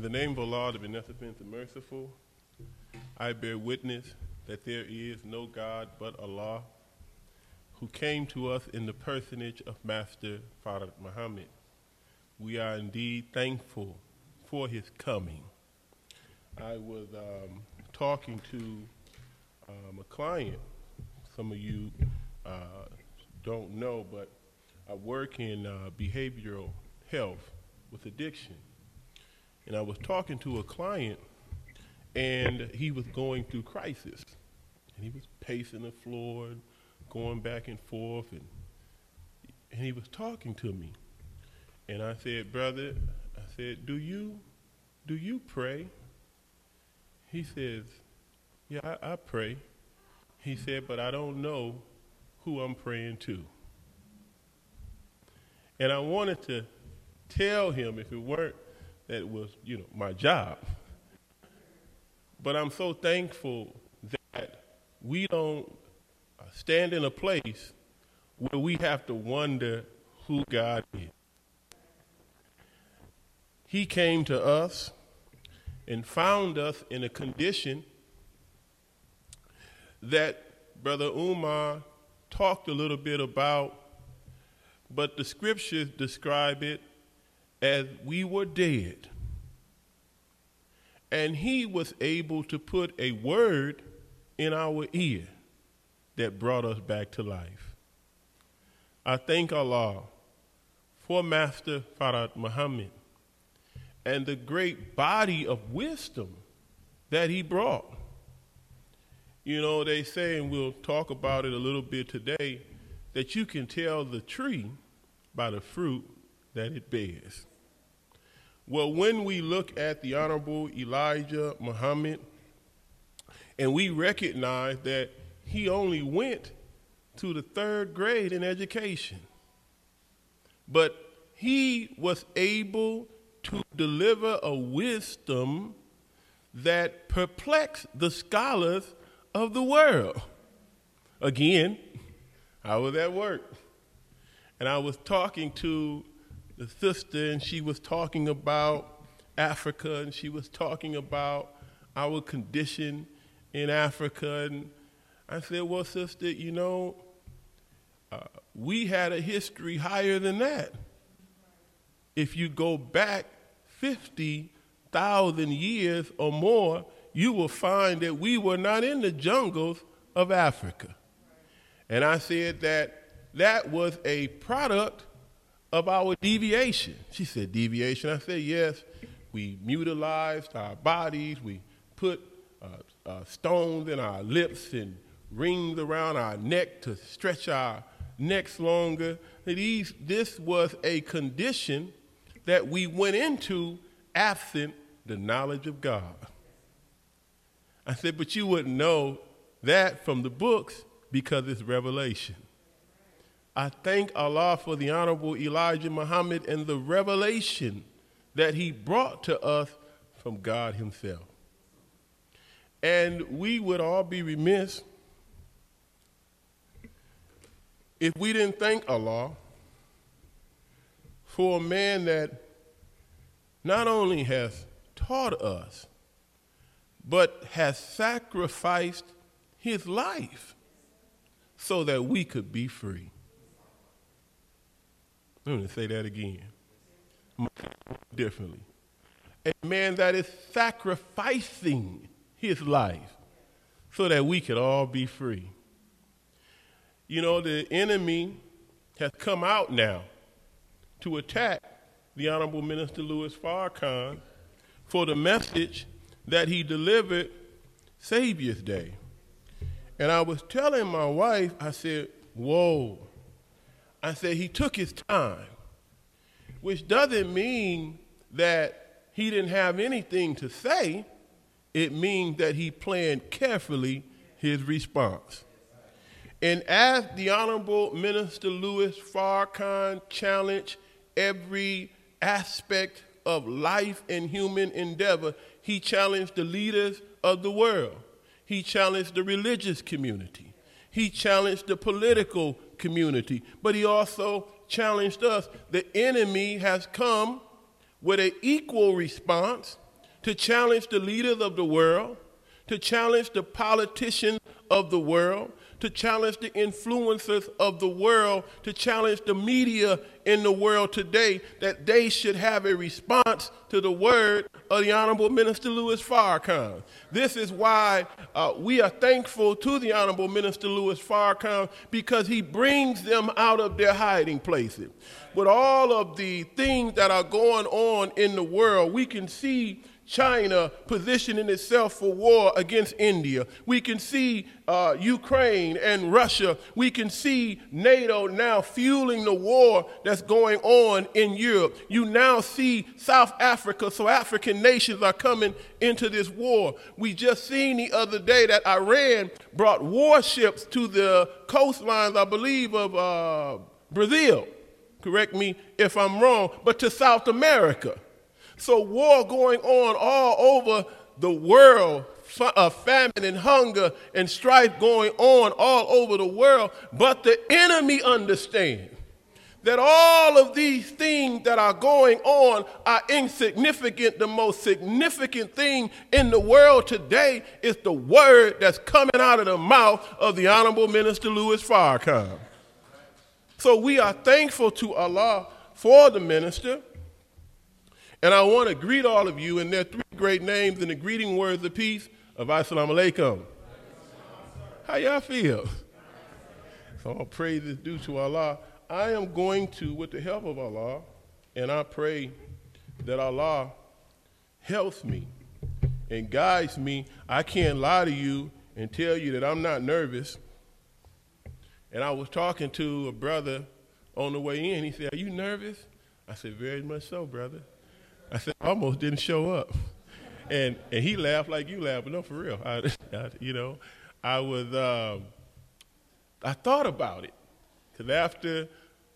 In the name of Allah, the beneficent, the merciful, I bear witness that there is no God but Allah, who came to us in the personage of Master Fard Muhammad. We are indeed thankful for his coming. I was um, talking to um, a client. Some of you uh, don't know, but I work in uh, behavioral health with addiction. And I was talking to a client, and he was going through crisis. And he was pacing the floor, and going back and forth, and, and he was talking to me. And I said, brother, I said, do you, do you pray? He says, yeah, I, I pray. He said, but I don't know who I'm praying to. And I wanted to tell him if it weren't that was, you know, my job. But I'm so thankful that we don't uh, stand in a place where we have to wonder who God is. He came to us and found us in a condition that Brother Umar talked a little bit about, but the scriptures describe it as we were dead. And he was able to put a word in our ear that brought us back to life. I thank Allah for Master Fard Muhammad and the great body of wisdom that he brought. You know, they say, and we'll talk about it a little bit today, that you can tell the tree by the fruit that it bears. Well, when we look at the Honorable Elijah Muhammad, and we recognize that he only went to the third grade in education, but he was able to deliver a wisdom that perplexed the scholars of the world. Again, I was at work and I was talking to the sister, and she was talking about Africa and she was talking about our condition in Africa. And I said, Well, sister, you know, uh, we had a history higher than that. If you go back 50,000 years or more, you will find that we were not in the jungles of Africa. And I said that that was a product of our deviation. She said, Deviation? I said, Yes. We mutilized our bodies, we put uh, uh, stones in our lips and rings around our neck to stretch our necks longer. These, this was a condition that we went into absent the knowledge of God. I said, but you wouldn't know that from the books because it's revelation. I thank Allah for the Honorable Elijah Muhammad and the revelation that he brought to us from God Himself. And we would all be remiss if we didn't thank Allah for a man that not only has taught us, but has sacrificed his life so that we could be free. I'm going to say that again differently. A man that is sacrificing his life so that we could all be free. You know, the enemy has come out now to attack the Honorable Minister Louis Farrakhan for the message that he delivered Savior's Day. And I was telling my wife, I said, Whoa. I said, he took his time, which doesn't mean that he didn't have anything to say. It means that he planned carefully his response. And as the Honorable Minister Louis Farrakhan challenged every aspect of life and human endeavor, he challenged the leaders of the world. He challenged the religious community. He challenged the political community. But he also challenged us. The enemy has come with an equal response to challenge the leaders of the world, to challenge the politicians of the world, to challenge the influences of the world, to challenge the media in the world today that they should have a response to the word of the Honorable Minister Louis Farrakhan. This is why uh, we are thankful to the Honorable Minister Louis Farrakhan because he brings them out of their hiding places. With all of the things that are going on in the world, we can see China positioning itself for war against India. We can see uh, Ukraine and Russia. We can see NATO now fueling the war that's going on in Europe. You now see South Africa, so African nations are coming into this war. We just seen the other day that Iran brought warships to the coastlines, I believe, of uh, Brazil. Correct me if I'm wrong, but to South America. So, war going on all over the world, uh, famine and hunger and strife going on all over the world. But the enemy understands that all of these things that are going on are insignificant. The most significant thing in the world today is the word that's coming out of the mouth of the Honorable Minister Louis Farrakhan. So we are thankful to Allah for the minister. And I want to greet all of you in their three great names in the greeting words of peace of Assalamu alaikum. How y'all feel? So all praise is due to Allah. I am going to, with the help of Allah, and I pray that Allah helps me and guides me. I can't lie to you and tell you that I'm not nervous. And I was talking to a brother on the way in. He said, Are you nervous? I said, Very much so, brother. I said, I almost didn't show up. And, and he laughed like you laughed, but no, for real. I, I, you know, I was, um, I thought about it. Because after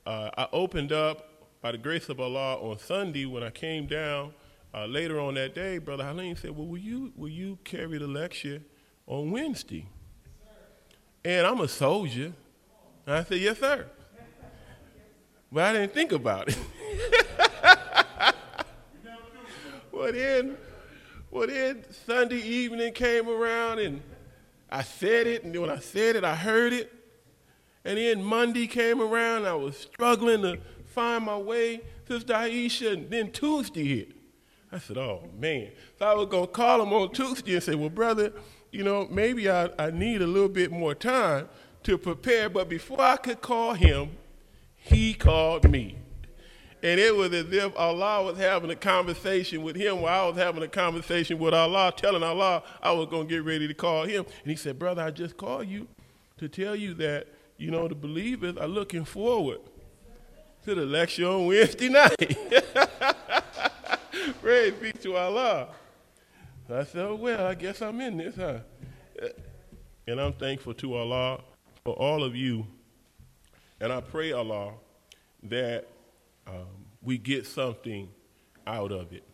uh, I opened up, by the grace of Allah, on Sunday when I came down, uh, later on that day, Brother Halim said, well, will you, will you carry the lecture on Wednesday? And I'm a soldier. And I said, yes, sir. But I didn't think about it. Well, then, well, then Sunday evening came around and I said it, and when I said it, I heard it. And then Monday came around, I was struggling to find my way. Sister Aisha, and then Tuesday hit. I said, oh, man. So I was going to call him on Tuesday and say, well, brother, you know, maybe I, I need a little bit more time to prepare. But before I could call him, he called me. And it was as if Allah was having a conversation with him while I was having a conversation with Allah, telling Allah I was going to get ready to call him. And he said, Brother, I just called you to tell you that, you know, the believers are looking forward to the lecture on Wednesday night. Praise be to Allah. I said, oh, well, I guess I'm in this, huh? And I'm thankful to Allah for all of you. And I pray, Allah, that um, we get something out of it.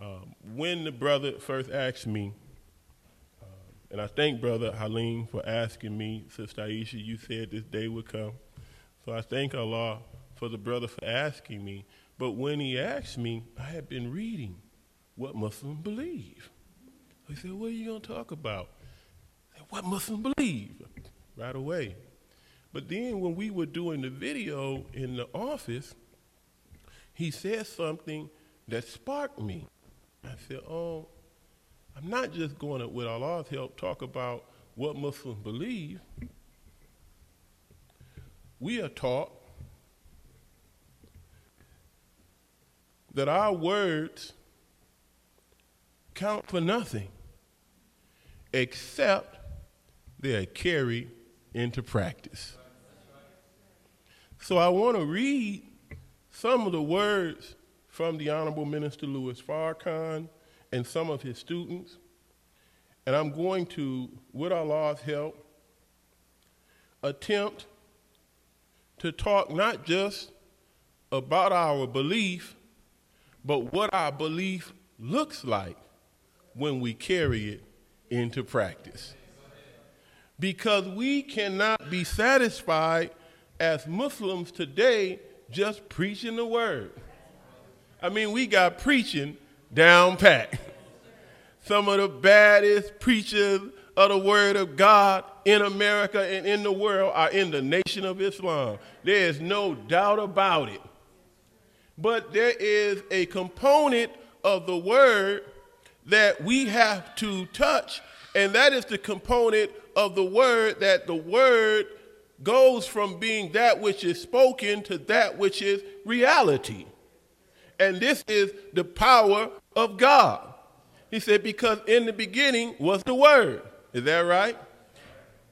Um, when the brother first asked me, uh, and I thank Brother Halim for asking me, Sister Aisha, you said this day would come. So I thank Allah for the brother for asking me. But when he asked me, I had been reading what Muslims believe. He said, What are you going to talk about? Said, what Muslims believe? Right away. But then when we were doing the video in the office, he said something that sparked me. I said, oh, I'm not just going to, with Allah's help, talk about what Muslims believe. We are taught that our words count for nothing except they are carried into practice. So I want to read some of the words from the Honorable Minister Louis Farrakhan and some of his students. And I'm going to, with Allah's help, attempt to talk not just about our belief, but what our belief looks like when we carry it into practice. Because we cannot be satisfied as Muslims today just preaching the word. I mean, we got preaching down pat. some of the baddest preachers of the word of God in America and in the world are in the nation of Islam. There is no doubt about it. But there is a component of the word that we have to touch, and that is the component of the word that the word goes from being that which is spoken to that which is reality. And this is the power of God. He said, because in the beginning was the Word. Is that right?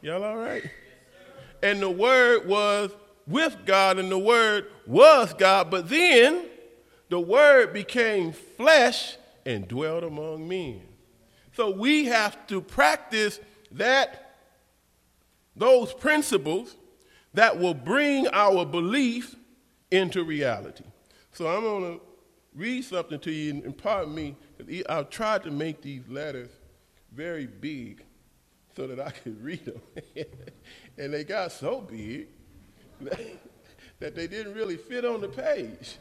Y'all all right? And the Word was with God, and the Word was God. But then the Word became flesh and dwelt among men. So we have to practice that, those principles that will bring our belief into reality. So I'm going to read something to you, and pardon me, I've tried to make these letters very big so that I could read them. and they got so big that they didn't really fit on the page.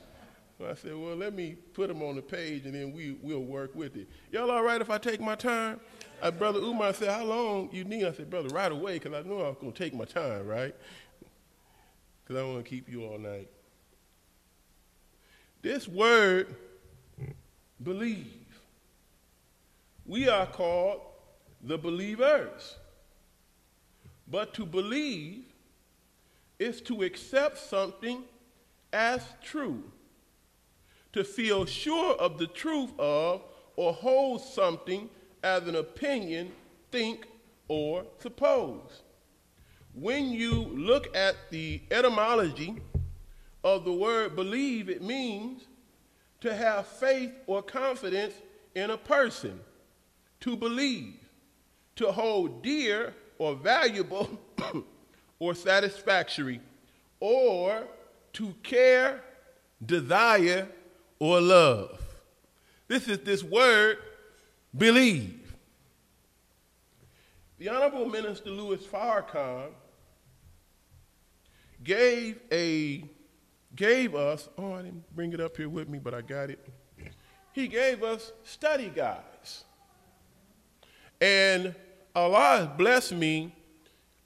So I said, well, let me put them on the page and then we, we'll work with it. Y'all all right if I take my time? Uh, Brother Umar said, how long you need? I said, brother, right away, because I knew I was going to take my time, right? Because I want to keep you all night. This word, believe, we are called the believers. But to believe is to accept something as true, to feel sure of the truth of, or hold something as an opinion, think, or suppose. When you look at the etymology of the word believe, it means to have faith or confidence in a person, to believe, to hold dear or valuable or satisfactory, or to care, desire, or love. This is this word, believe. The Honorable Minister Louis Farrakhan gave a gave us, oh, I didn't bring it up here with me, but I got it. He gave us study guides. And Allah blessed me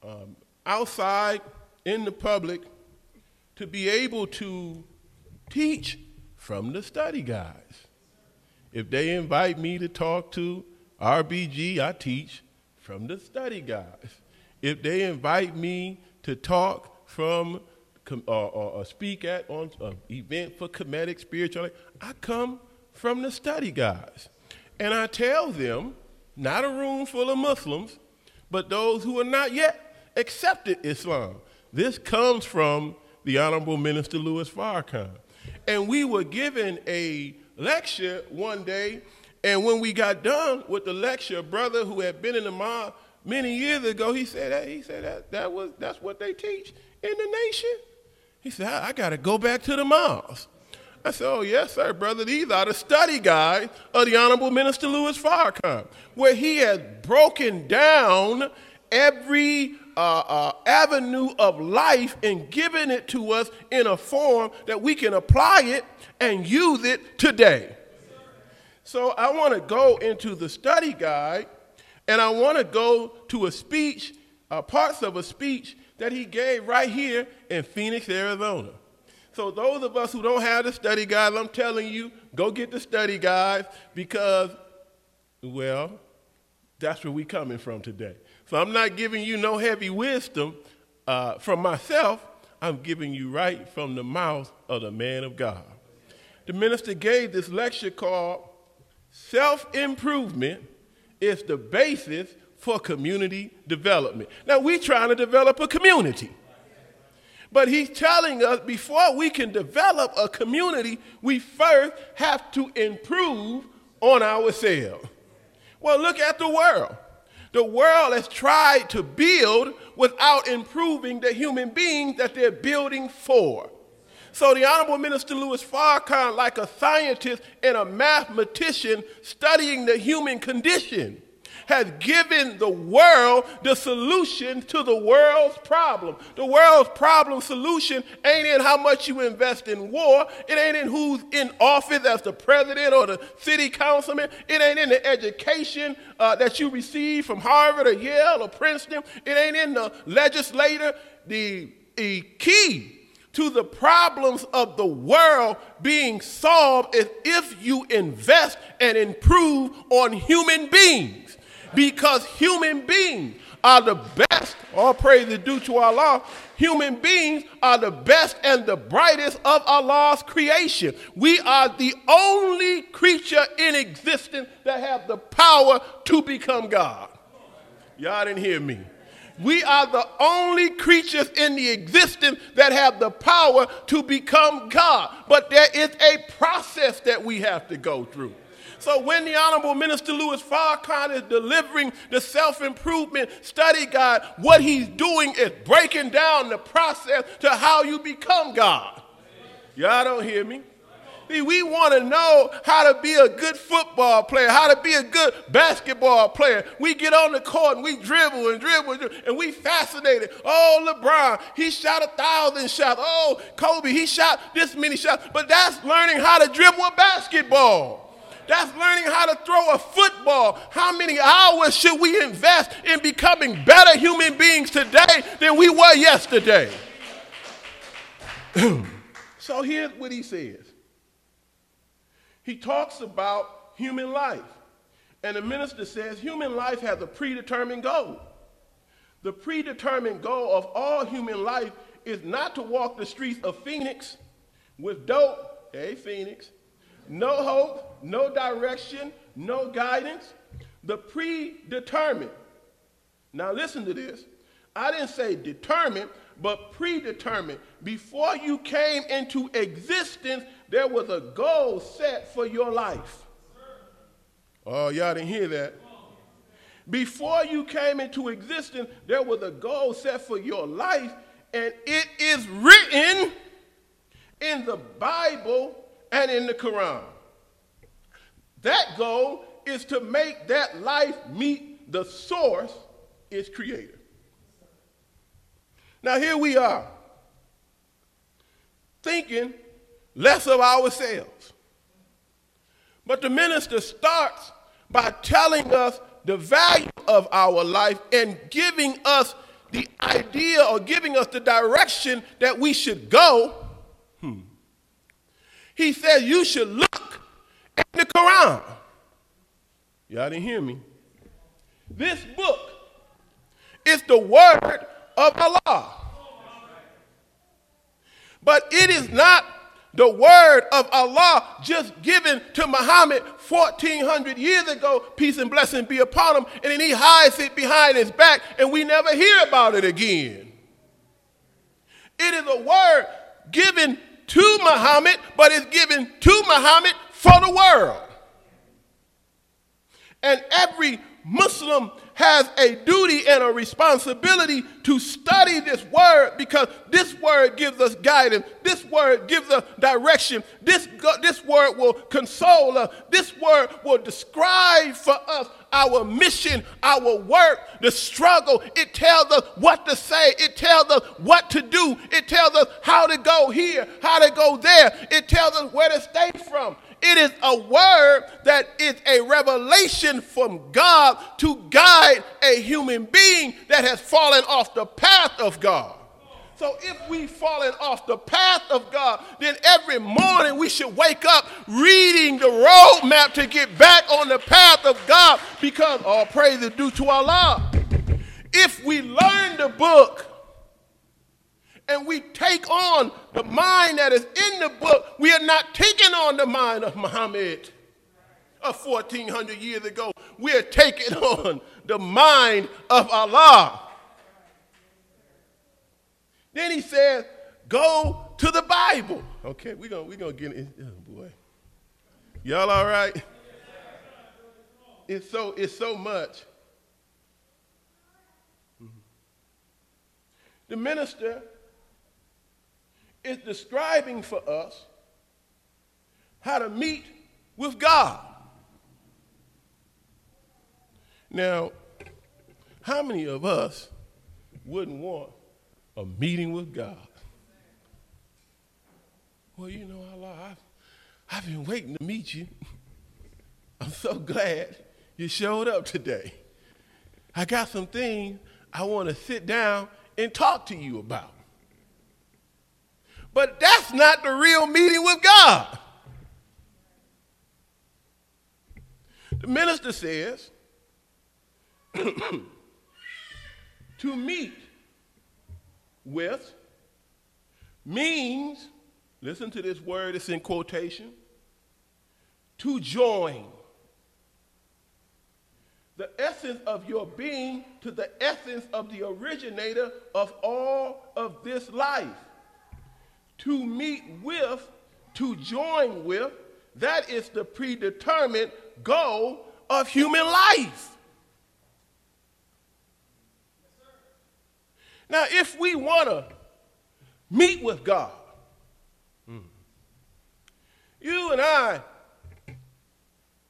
um, outside in the public to be able to teach from the study guides. If they invite me to talk to RBG, I teach from the study guides. If they invite me to talk from or, or, or speak at on an event for comedic spirituality, I come from the study guides. And I tell them, not a room full of Muslims, but those who are not yet accepted Islam. This comes from the Honorable Minister Louis Farrakhan. And we were given a lecture one day, and when we got done with the lecture, a brother who had been in the mob many years ago, he said that he said that, that was that's what they teach in the nation. He said, I, I got to go back to the mosque. I said, Oh, yes, sir, brother. These are the study guides of the Honorable Minister Louis Farrakhan, where he has broken down every uh, uh, avenue of life and given it to us in a form that we can apply it and use it today. So I want to go into the study guide and I want to go to a speech, uh, parts of a speech that he gave right here in Phoenix, Arizona. So those of us who don't have the study guide, I'm telling you, go get the study guides because, well, that's where we coming from today. So I'm not giving you no heavy wisdom uh, from myself. I'm giving you right from the mouth of the man of God. The minister gave this lecture called Self Improvement is the Basis for Community Development. Now, we're trying to develop a community. But he's telling us before we can develop a community, we first have to improve on ourselves. Well, look at the world. The world has tried to build without improving the human beings that they're building for. So the Honorable Minister Louis Farrakhan, like a scientist and a mathematician studying the human condition, has given the world the solution to the world's problem. The world's problem solution ain't in how much you invest in war. It ain't in who's in office as the president or the city councilman. It ain't in the education uh, that you receive from Harvard or Yale or Princeton. It ain't in the legislator. The, the key to the problems of the world being solved is if you invest and improve on human beings. Because human beings are the best, all praise is due to Allah. Human beings are the best and the brightest of Allah's creation. We are the only creature in existence that have the power to become God. Y'all didn't hear me. We are the only creatures in the existence that have the power to become God. But there is a process that we have to go through. So when the Honorable Minister Louis Farrakhan is delivering the self-improvement study guide, what he's doing is breaking down the process to how you become God. Y'all don't hear me? We want to know how to be a good football player, how to be a good basketball player. We get on the court and we dribble and dribble and, dribble, and we fascinated. Oh, LeBron, he shot a thousand shots. Oh, Kobe, he shot this many shots. But that's learning how to dribble a basketball. That's learning how to throw a football. How many hours should we invest in becoming better human beings today than we were yesterday? so here's what he says he talks about human life. And the minister says human life has a predetermined goal. The predetermined goal of all human life is not to walk the streets of Phoenix with dope, hey, Phoenix, no hope, no direction, no guidance. The predetermined. Now, listen to this. I didn't say determined, but predetermined. Before you came into existence, there was a goal set for your life. Oh, y'all didn't hear that. Before you came into existence, there was a goal set for your life, and it is written in the Bible and in the Quran. That goal is to make that life meet the source, its creator. Now, here we are, thinking less of ourselves. But the minister starts by telling us the value of our life and giving us the idea or giving us the direction that we should go. Hmm. He says you should look at the Quran. Y'all didn't hear me. This book is the word of Allah. But it is not the word of Allah just given to Muhammad 1400 years ago, peace and blessing be upon him, and then he hides it behind his back and we never hear about it again. It is a word given to Muhammad, but it's given to Muhammad for the world. And every Muslim has a duty and a responsibility to study this word because this word gives us guidance. This word gives us direction. This, this word will console us. This word will describe for us our mission, our work, the struggle. It tells us what to say. It tells us what to do. It tells us how to go here, how to go there. It tells us where to stay from. It is a word that is a revelation from God to guide a human being that has fallen off the path of God. So if we've fallen off the path of God, then every morning we should wake up reading the roadmap to get back on the path of God because all praise is due to Allah. If we learn the book, and we take on the mind that is in the book, we are not taking on the mind of Muhammad of 1400 years ago. We are taking on the mind of Allah. Then he says, go to the Bible. Okay, we're going we're gonna get it. Oh boy. Y'all all right? It's so, it's so much. Mm-hmm. The minister is describing for us how to meet with God. Now, how many of us wouldn't want a meeting with God? Well, you know, Allah, I've, I've been waiting to meet you. I'm so glad you showed up today. I got some things I want to sit down and talk to you about. But that's not the real meeting with God. The minister says to meet with means, listen to this word, it's in quotation, to join the essence of your being to the essence of the originator of all of this life. To meet with, to join with, that is the predetermined goal of human life. Now, if we want to meet with God, you and I,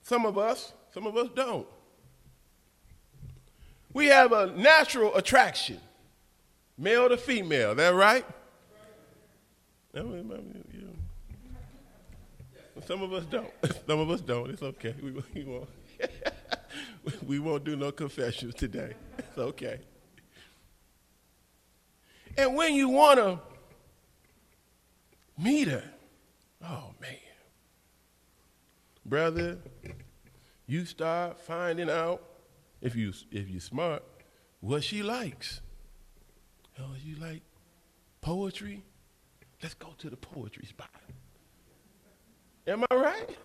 some of us, some of us don't. We have a natural attraction, male to female. That right? Some of us don't. Some of us don't. It's okay. We, we won't. we won't do no confessions today. It's okay. And when you want to meet her, oh man, brother, you start finding out if you if you're smart, what she likes. Oh, you like poetry? Let's go to the poetry spot. Am I right?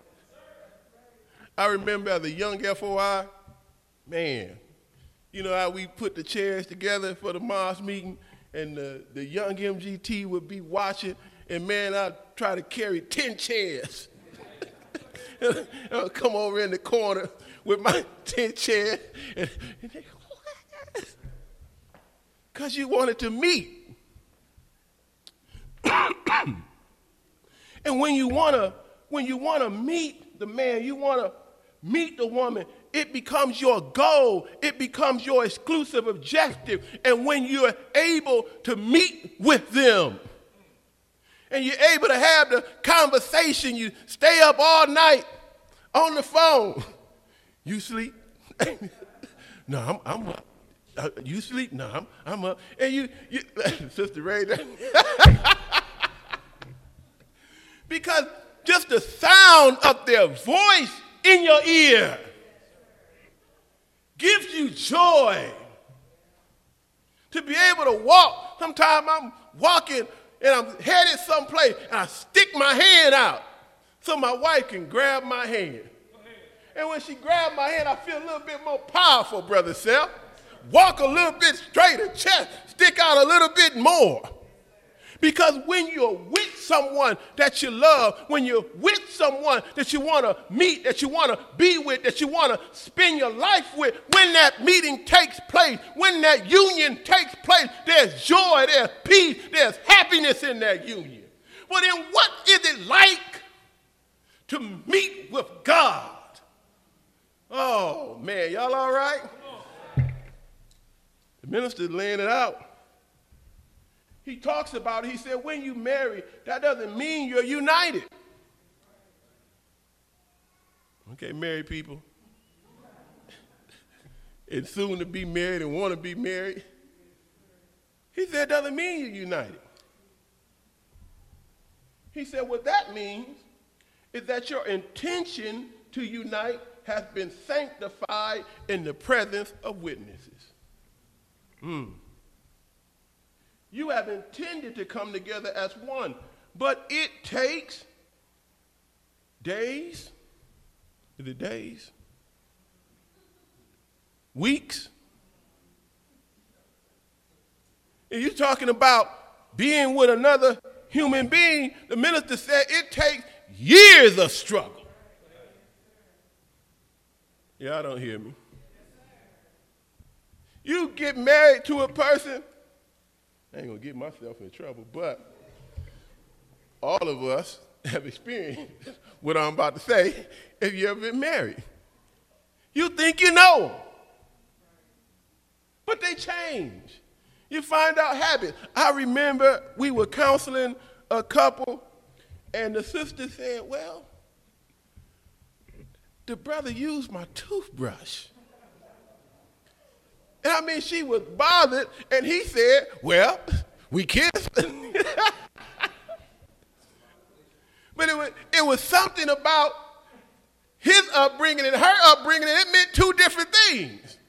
I remember as a young FOI, man, you know how we put the chairs together for the mosque meeting and the, the young MGT would be watching, and man, I'd try to carry 10 chairs. I'd come over in the corner with my 10 chairs, and, and they go, Because you wanted to meet. and when you wanna, when you wanna meet the man, you wanna meet the woman, it becomes your goal, it becomes your exclusive objective. And when you're able to meet with them, and you're able to have the conversation, you stay up all night on the phone. You sleep? no, I'm, I'm. Uh, you sleep? No, I'm, I'm up. And you, you Sister Ray, because just the sound of their voice in your ear gives you joy to be able to walk. Sometimes I'm walking and I'm headed someplace and I stick my hand out so my wife can grab my hand. And when she grabbed my hand, I feel a little bit more powerful, Brother Seth. Walk a little bit straighter, chest stick out a little bit more. Because when you're with someone that you love, when you're with someone that you want to meet, that you want to be with, that you want to spend your life with, when that meeting takes place, when that union takes place, there's joy, there's peace, there's happiness in that union. But then what is it like to meet with God? Oh, man, y'all all right? The minister's laying it out. He talks about it. He said, when you marry, that doesn't mean you're united. Okay, married people. and soon to be married and want to be married. He said, it doesn't mean you're united. He said, what that means is that your intention to unite has been sanctified in the presence of witnesses. Hmm. You have intended to come together as one, but it takes days. Is it days? Weeks? And you're talking about being with another human being, the minister said it takes years of struggle. Yeah, I don't hear me. You get married to a person, I ain't gonna get myself in trouble, but all of us have experienced what I'm about to say if you ever been married. You think you know. but they change. You find out habits. I remember we were counseling a couple, and the sister said, Well, the brother used my toothbrush. And I mean, she was bothered, and he said, Well, we kissed. but it was, it was something about his upbringing and her upbringing, and it meant two different things.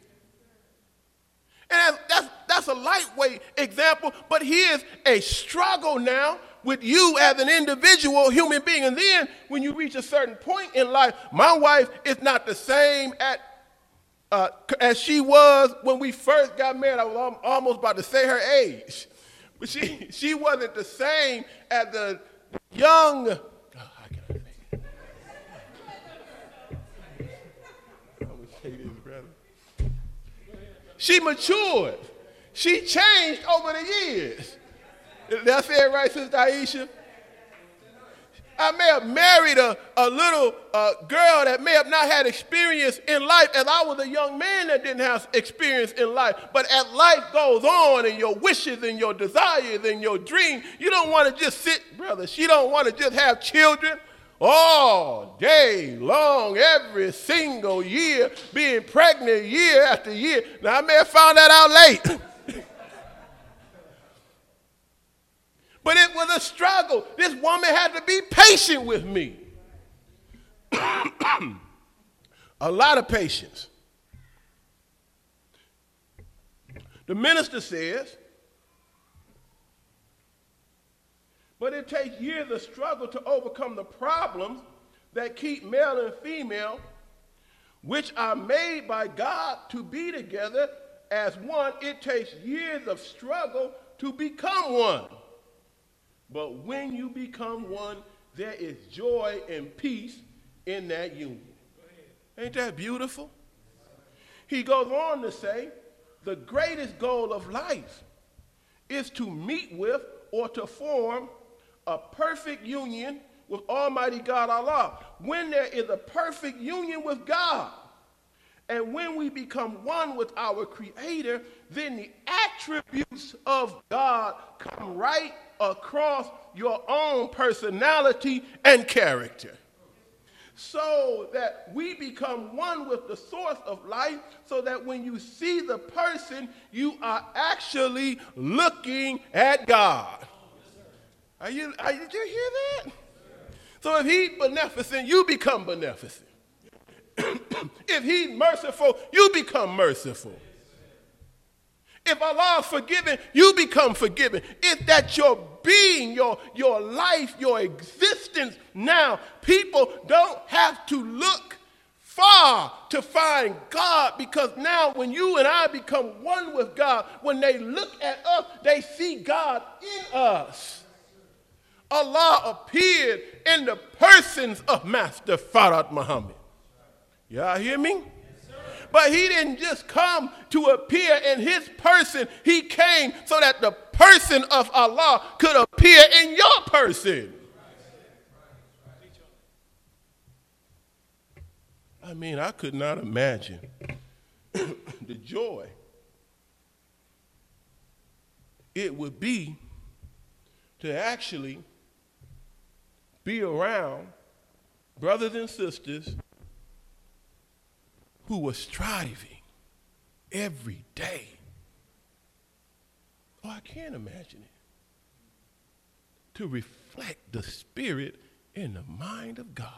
And that's, that's a lightweight example, but here's a struggle now with you as an individual human being. And then when you reach a certain point in life, my wife is not the same at, uh, as she was when we first got married. I was almost about to say her age. But she, she wasn't the same as the young. Oh, she matured. She changed over the years. Did I say it right, Sister Aisha? I may have married a, a little uh, girl that may have not had experience in life as I was a young man that didn't have experience in life. But as life goes on and your wishes and your desires and your dreams, you don't want to just sit, brother. She don't want to just have children all day long, every single year, being pregnant year after year. Now, I may have found that out late. But it was a struggle. This woman had to be patient with me. a lot of patience. The minister says, but it takes years of struggle to overcome the problems that keep male and female, which are made by God to be together as one. It takes years of struggle to become one. But when you become one, there is joy and peace in that union. Ain't that beautiful? He goes on to say, the greatest goal of life is to meet with or to form a perfect union with Almighty God Allah. When there is a perfect union with God, and when we become one with our Creator, then the attributes of God come right across your own personality and character. So that we become one with the source of life, so that when you see the person, you are actually looking at God. Are you, are, did you hear that? So if he's beneficent, you become beneficent. if he's merciful, you become merciful. If Allah is forgiving, you become forgiven. If that your being, your, your life, your existence now, people don't have to look far to find God because now when you and I become one with God, when they look at us, they see God in us. Allah appeared in the persons of Master Fard Muhammad. Y'all hear me? But he didn't just come to appear in his person, he came so that the person of Allah could appear in your person. I mean, I could not imagine the joy it would be to actually be around brothers and sisters who were striving every day. Oh, I can't imagine it. To reflect the Spirit in the mind of God.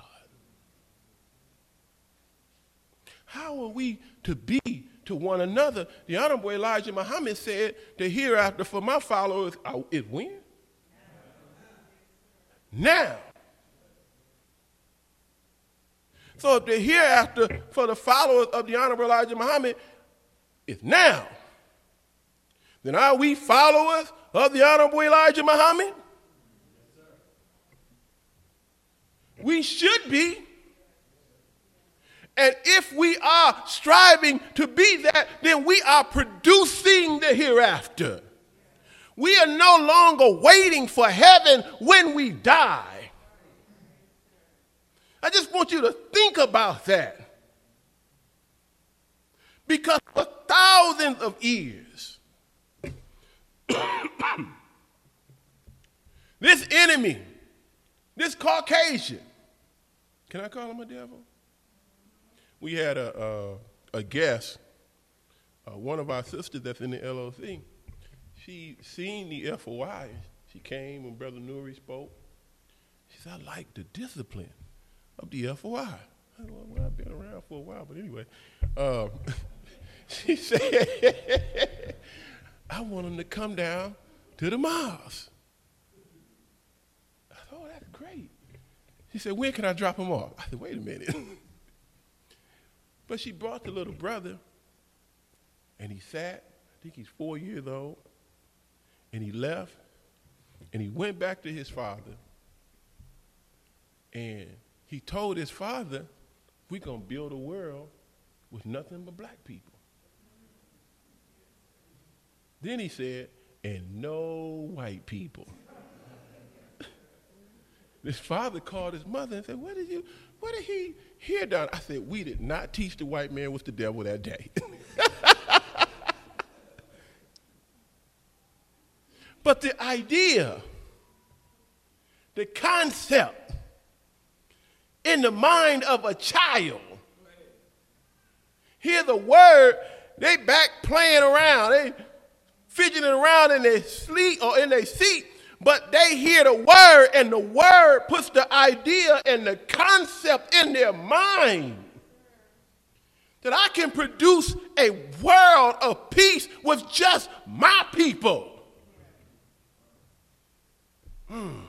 How are we to be to one another? The Honorable Elijah Muhammad said, The hereafter for my followers is when? Now. So if the hereafter for the followers of the Honorable Elijah Muhammad is now, then are we followers of the Honorable Elijah Muhammad? We should be. And if we are striving to be that, then we are producing the hereafter. We are no longer waiting for heaven when we die. I just want you to think about that. Because for thousands of years. this enemy, this Caucasian, can I call him a devil? We had a, a, a guest, uh, one of our sisters that's in the LOC. She seen the FOI. She came when Brother Nuri spoke. She said, I like the discipline of the FOI. I well, I've been around for a while, but anyway. Um, she said, I want them to come down to the mosque. I thought, oh, that's great. She said, when can I drop them off? I said, wait a minute. but she brought the little brother, and he sat, I think he's four years old, and he left, and he went back to his father, and he told his father, we're going to build a world with nothing but black people. Then he said, and no white people. his father called his mother and said, What did you, what did he hear down? I said, We did not teach the white man was the devil that day. but the idea, the concept in the mind of a child, hear the word, they back playing around. They fidgeting around in their sleep or in their seat, but they hear the word, and the word puts the idea and the concept in their mind that I can produce a world of peace with just my people. Hmm.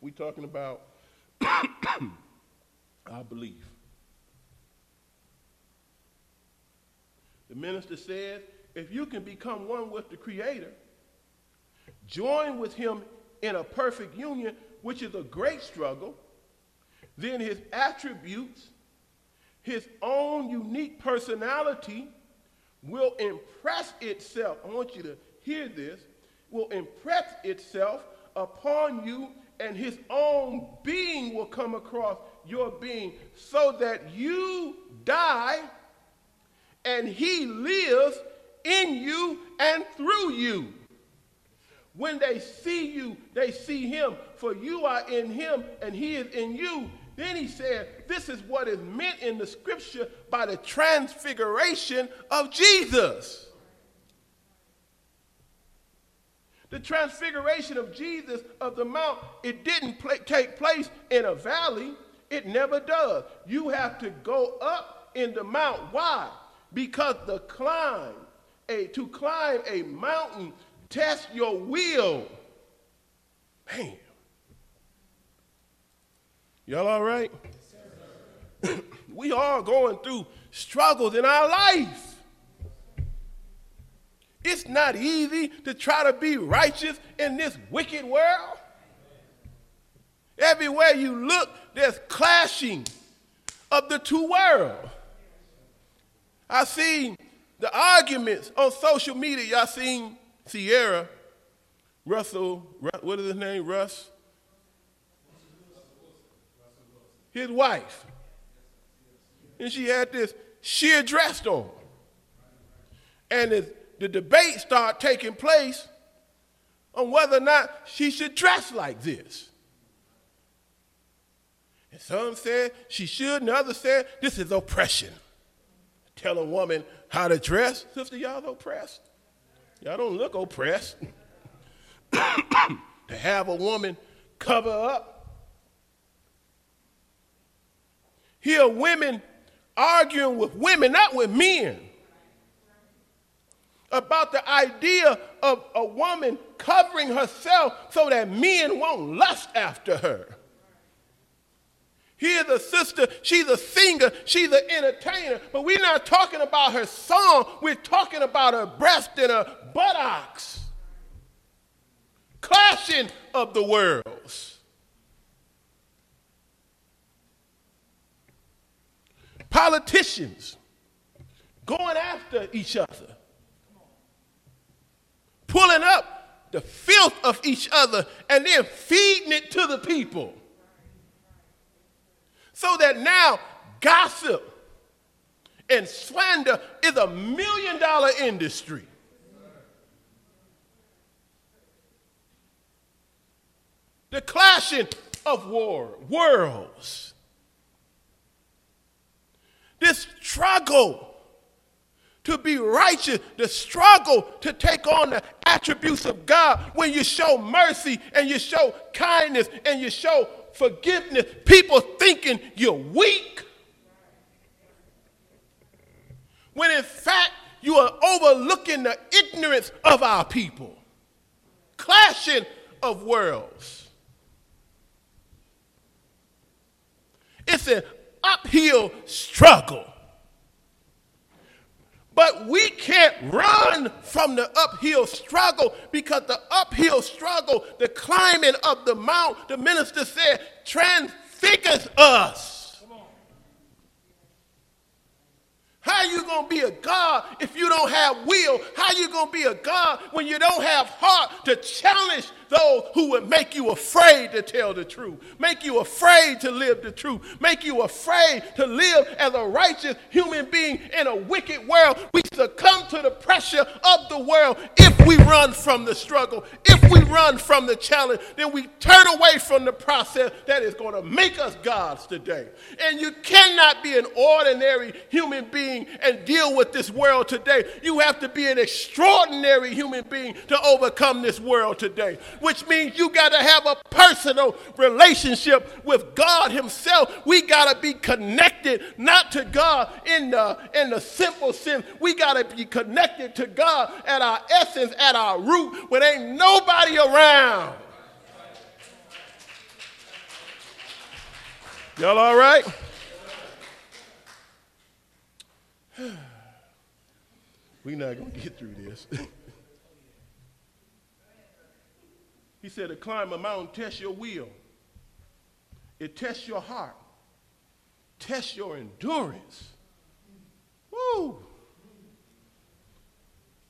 We talking about our believe. The minister said if you can become one with the Creator, join with Him in a perfect union, which is a great struggle, then His attributes, His own unique personality will impress itself. I want you to hear this will impress itself upon you, and His own being will come across your being so that you die and He lives in you and through you. When they see you, they see him, for you are in him and he is in you. Then he said, This is what is meant in the scripture by the transfiguration of Jesus. The transfiguration of Jesus of the mount, it didn't take place in a valley. It never does. You have to go up in the mount. Why? Because the climb a, to climb a mountain, test your will. Man. Y'all all right? we are going through struggles in our life. It's not easy to try to be righteous in this wicked world. Everywhere you look, there's clashing of the two worlds. I see the arguments on social media, y'all seen Ciara Russell, what is his name, Russ? His wife. And she had this sheer dress on. And the, the debate started taking place on whether or not she should dress like this. And some said she should, and others said this is oppression. Tell a woman how to dress. Sister, y'all oppressed. Y'all don't look oppressed. to have a woman cover up. Here, women arguing with women, not with men, about the idea of a woman covering herself so that men won't lust after her. Here's a sister, she's a singer, she's an entertainer, but we're not talking about her song, we're talking about her breast and her buttocks. Clashing of the worlds. Politicians going after each other, pulling up the filth of each other and then feeding it to the people. So that now gossip and slander is a million dollar industry. The clashing of war, worlds. This struggle to be righteous, the struggle to take on the attributes of God when you show mercy and you show kindness and you show forgiveness, people thinking you're weak. When in fact, you are overlooking the ignorance of our people. Clashing of worlds. It's an uphill struggle. But we can't run from the uphill struggle because the uphill struggle, the climbing of the mount, the minister said, transfigures us. How you going to be a God if you don't have will? How you going to be a God when you don't have heart to challenge those who would make you afraid to tell the truth, make you afraid to live the truth, make you afraid to live as a righteous human being in a wicked world. We succumb to the pressure of the world if we run from the struggle, if we run from the challenge, then we turn away from the process that is going to make us gods today. And you cannot be an ordinary human being and deal with this world today. You have to be an extraordinary human being to overcome this world today which means you got to have a personal relationship with God Himself. We got to be connected, not to God in the, in the simple sense. We got to be connected to God at our essence, at our root, when ain't nobody around. Y'all all right? We're not going to get through this. He said to climb a mountain tests your will. It tests your heart. Tests your endurance. Woo!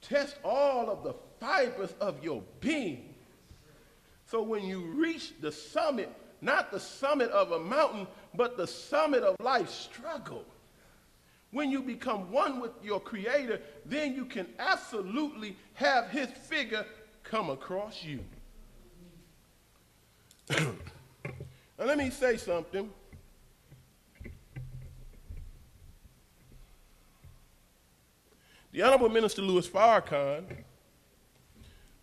Test all of the fibers of your being. So when you reach the summit, not the summit of a mountain, but the summit of life's struggle, when you become one with your Creator, then you can absolutely have His figure come across you. now, let me say something. The Honorable Minister Louis Farrakhan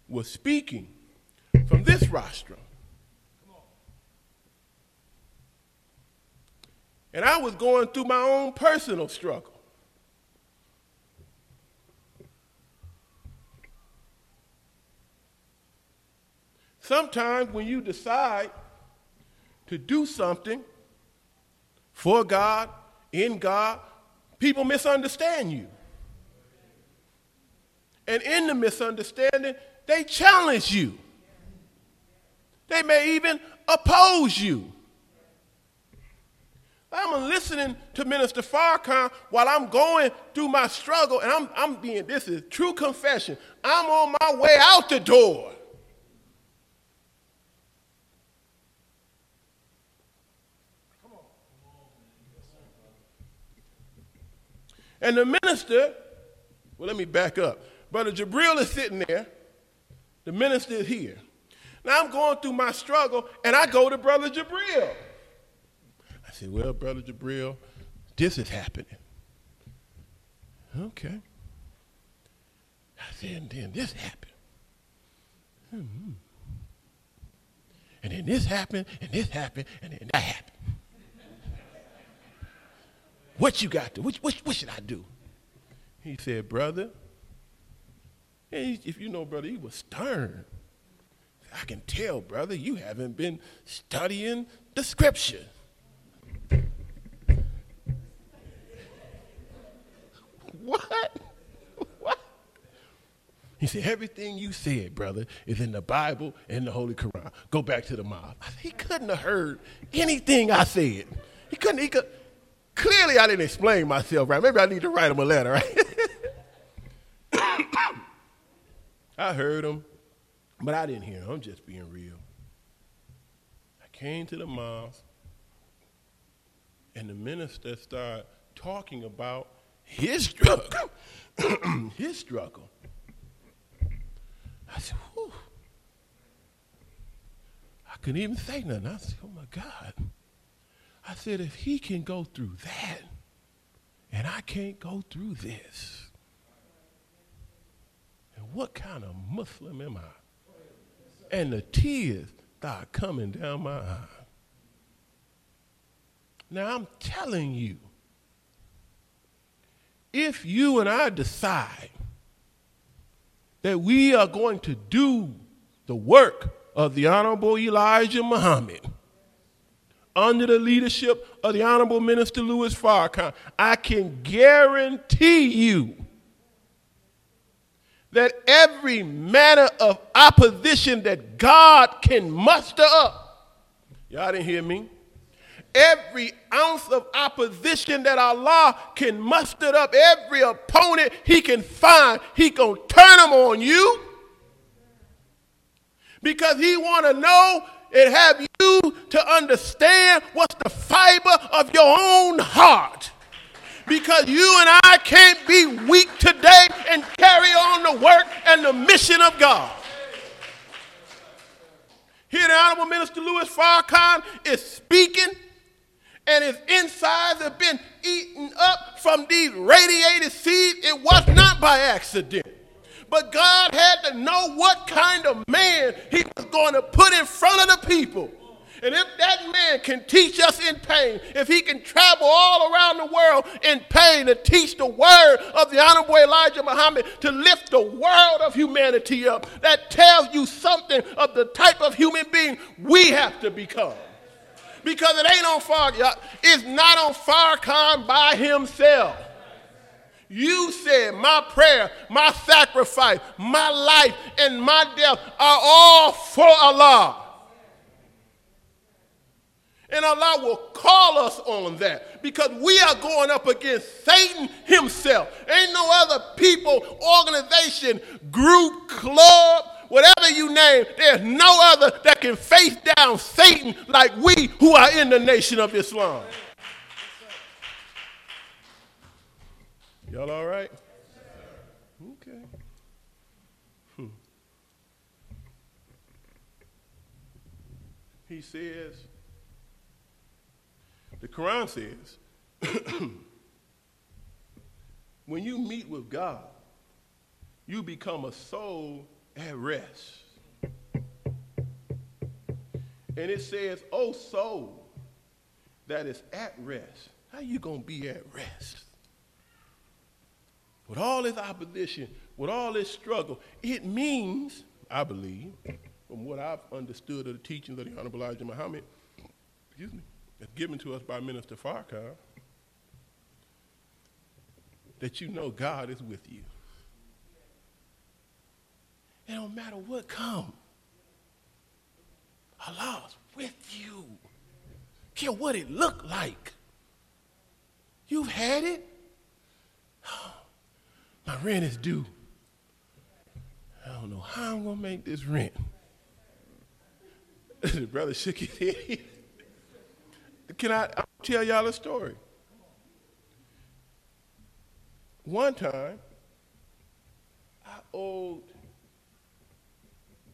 was speaking from this rostrum. And I was going through my own personal struggle. Sometimes when you decide to do something for God, in God, people misunderstand you. And in the misunderstanding, they challenge you. They may even oppose you. I'm listening to Minister Farrakhan while I'm going through my struggle, and I'm, I'm being, this is true confession. I'm on my way out the door. And the minister, well, let me back up. Brother Jabril is sitting there. The minister is here. Now I'm going through my struggle, and I go to Brother Jabril. I say, Well, Brother Jabril, this is happening. Okay. I said, and then this happened. Mm-hmm. And then this happened, and this happened, and then that happened. What you got to? What, what, what should I do? He said, Brother, and if you know, brother, he was stern. I can tell, brother, you haven't been studying the scripture. what? What? He said, everything you said, brother, is in the Bible and the Holy Quran. Go back to the mob. He couldn't have heard anything I said. He couldn't, he could, Clearly, I didn't explain myself right. Maybe I need to write him a letter, right? I heard him, but I didn't hear him. I'm just being real. I came to the mosque, and the minister started talking about his struggle, his struggle. I said, whew. I couldn't even say nothing. I said, oh my God. I said, if he can go through that, and I can't go through this, and what kind of Muslim am I? And the tears start coming down my eye. Now I'm telling you, if you and I decide that we are going to do the work of the Honorable Elijah Muhammad under the leadership of the Honorable Minister Louis Farrakhan, I can guarantee you that every manner of opposition that God can muster up, y'all didn't hear me, every ounce of opposition that Allah can muster up, every opponent he can find, he gonna turn them on you. Because he want to know and have you to understand what's the fiber of your own heart. Because you and I can't be weak today and carry on the work and the mission of God. Here, the Honorable Minister Louis Farrakhan is speaking, and his insides have been eaten up from these radiated seeds. It was not by accident. But God had to know what kind of man he was going to put in front of the people. And if that man can teach us in pain, if he can travel all around the world in pain to teach the word of the Honorable Elijah Muhammad to lift the world of humanity up, that tells you something of the type of human being we have to become. Because it ain't on Farrakhan, it's not on Farrakhan by himself. You said my prayer, my sacrifice, my life, and my death are all for Allah. And Allah will call us on that because we are going up against Satan himself. Ain't no other people, organization, group, club, whatever you name, there's no other that can face down Satan like we who are in the nation of Islam. Y'all all right? Okay. Hmm. He says, the Quran says, when you meet with God, you become a soul at rest. And it says, oh soul that is at rest, how you to be at rest? With all this opposition, with all this struggle, it means, I believe, from what I've understood of the teachings of the Honorable Elijah Muhammad, excuse me, that's given to us by Minister Farrakhan, that you know God is with you. It don't matter what comes. Allah's with you. Care what it looked like. You've had it. My rent is due. I don't know how I'm to make this rent. the brother shook his head. Can I I'll tell y'all a story? One time, I owed,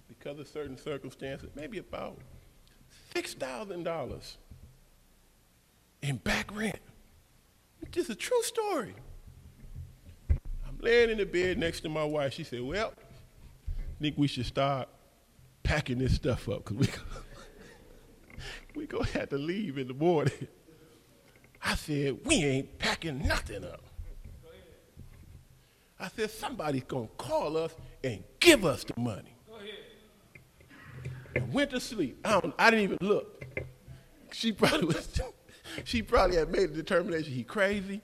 because of certain circumstances, maybe about $6,000 in back rent. It's just a true story laying in the bed next to my wife. She said, Well, I think we should start packing this stuff up because we, we going to have to leave in the morning. I said, We ain't packing nothing up. I said, Somebody's going to call us and give us the money. And went to sleep. I, I didn't even look. She probably was. she probably had made a determination. He crazy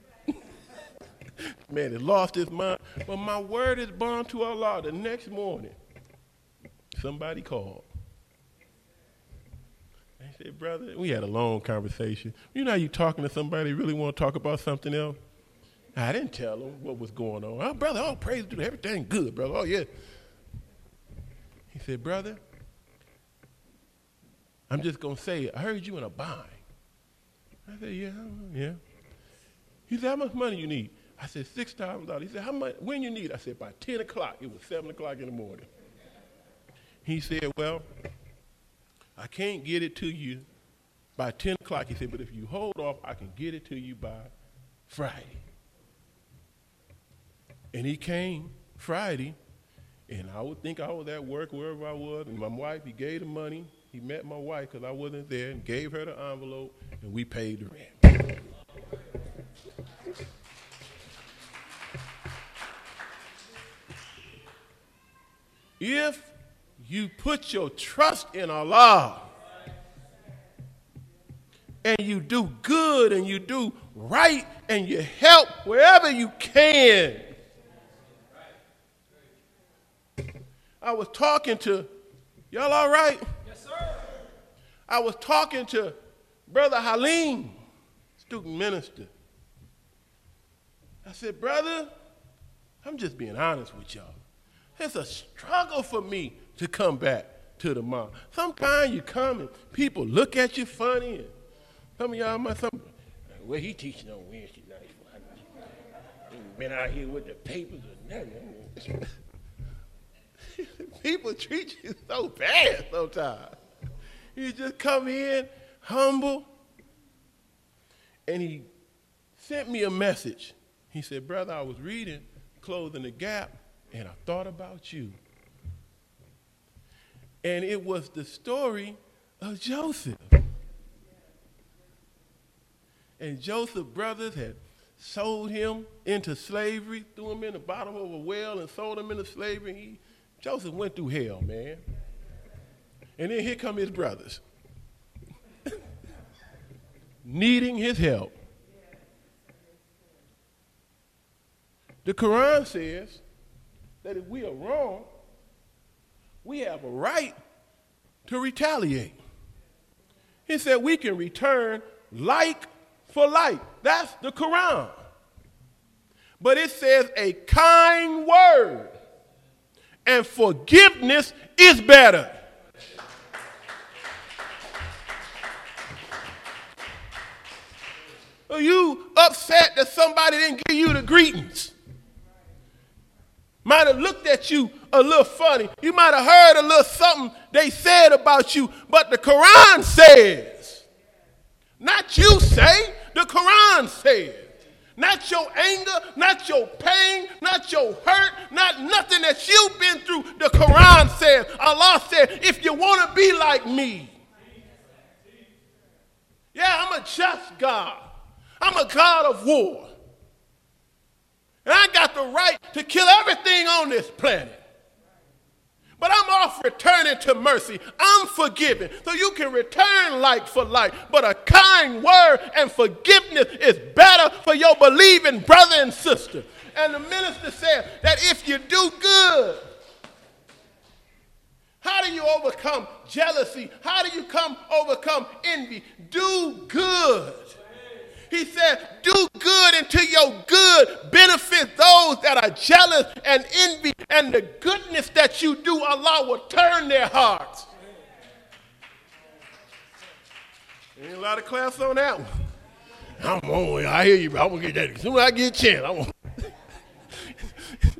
man he lost his mind. But my word is bound to Allah. The next morning, somebody called. I said, brother, we had a long conversation. You know you talking to somebody, really want to talk about something else? I didn't tell him what was going on. Oh, brother, oh, praise to everything good, brother. Oh, yeah. He said, brother, I'm just going to say, I heard you in a bind. I said, yeah, yeah. He said, how much money you need? I said, $6,000. He said, how much, when you need? I said, by 10 o'clock. It was 7 o'clock in the morning. He said, well, I can't get it to you by 10 o'clock. He said, but if you hold off, I can get it to you by Friday. And he came Friday, and I would think I was at work wherever I was, and my wife, he gave the money. He met my wife because I wasn't there and gave her the envelope, and we paid the rent. If you put your trust in Allah and you do good and you do right and you help wherever you can. I was talking to, y'all all right? Yes, sir. I was talking to Brother Halim, student minister. I said, Brother, I'm just being honest with y'all. It's a struggle for me to come back to the mom. Sometimes you come and people look at you funny, and some of y'all might some. Well, he teaching on Wednesday night. Been out here with the papers or nothing. people treat you so bad sometimes. You just come in humble, and he sent me a message. He said, Brother, I was reading Closing the Gap, and I thought about you. And it was the story of Joseph. And Joseph's brothers had sold him into slavery, threw him in the bottom of a well and sold him into slavery. He, Joseph went through hell, man. And then here come his brothers, needing his help. The Quran says that if we are wrong, we have a right to retaliate. He said we can return like for like. That's the Quran. But it says a kind word and forgiveness is better. Are you upset that somebody didn't give you the greetings? Might have looked at you a little funny. You might have heard a little something they said about you, but the Quran says, not you say, the Quran says. Not your anger, not your pain, not your hurt, not nothing that you've been through. The Quran says, Allah said, if you want to be like me. Yeah, I'm a just God. I'm a God of war. I got the right to kill everything on this planet. But I'm off returning to mercy. I'm forgiving. So you can return like for like. But a kind word and forgiveness is better for your believing brother and sister. And the minister said that if you do good, how do you overcome jealousy? How do you come overcome envy? Do good. He said, Do good until your good benefit those that are jealous and envy, and the goodness that you do, Allah will turn their hearts. Ain't a lot of class on that one. I'm on. I hear you, bro. I'm gonna get that as soon as I get a chance. I'm gonna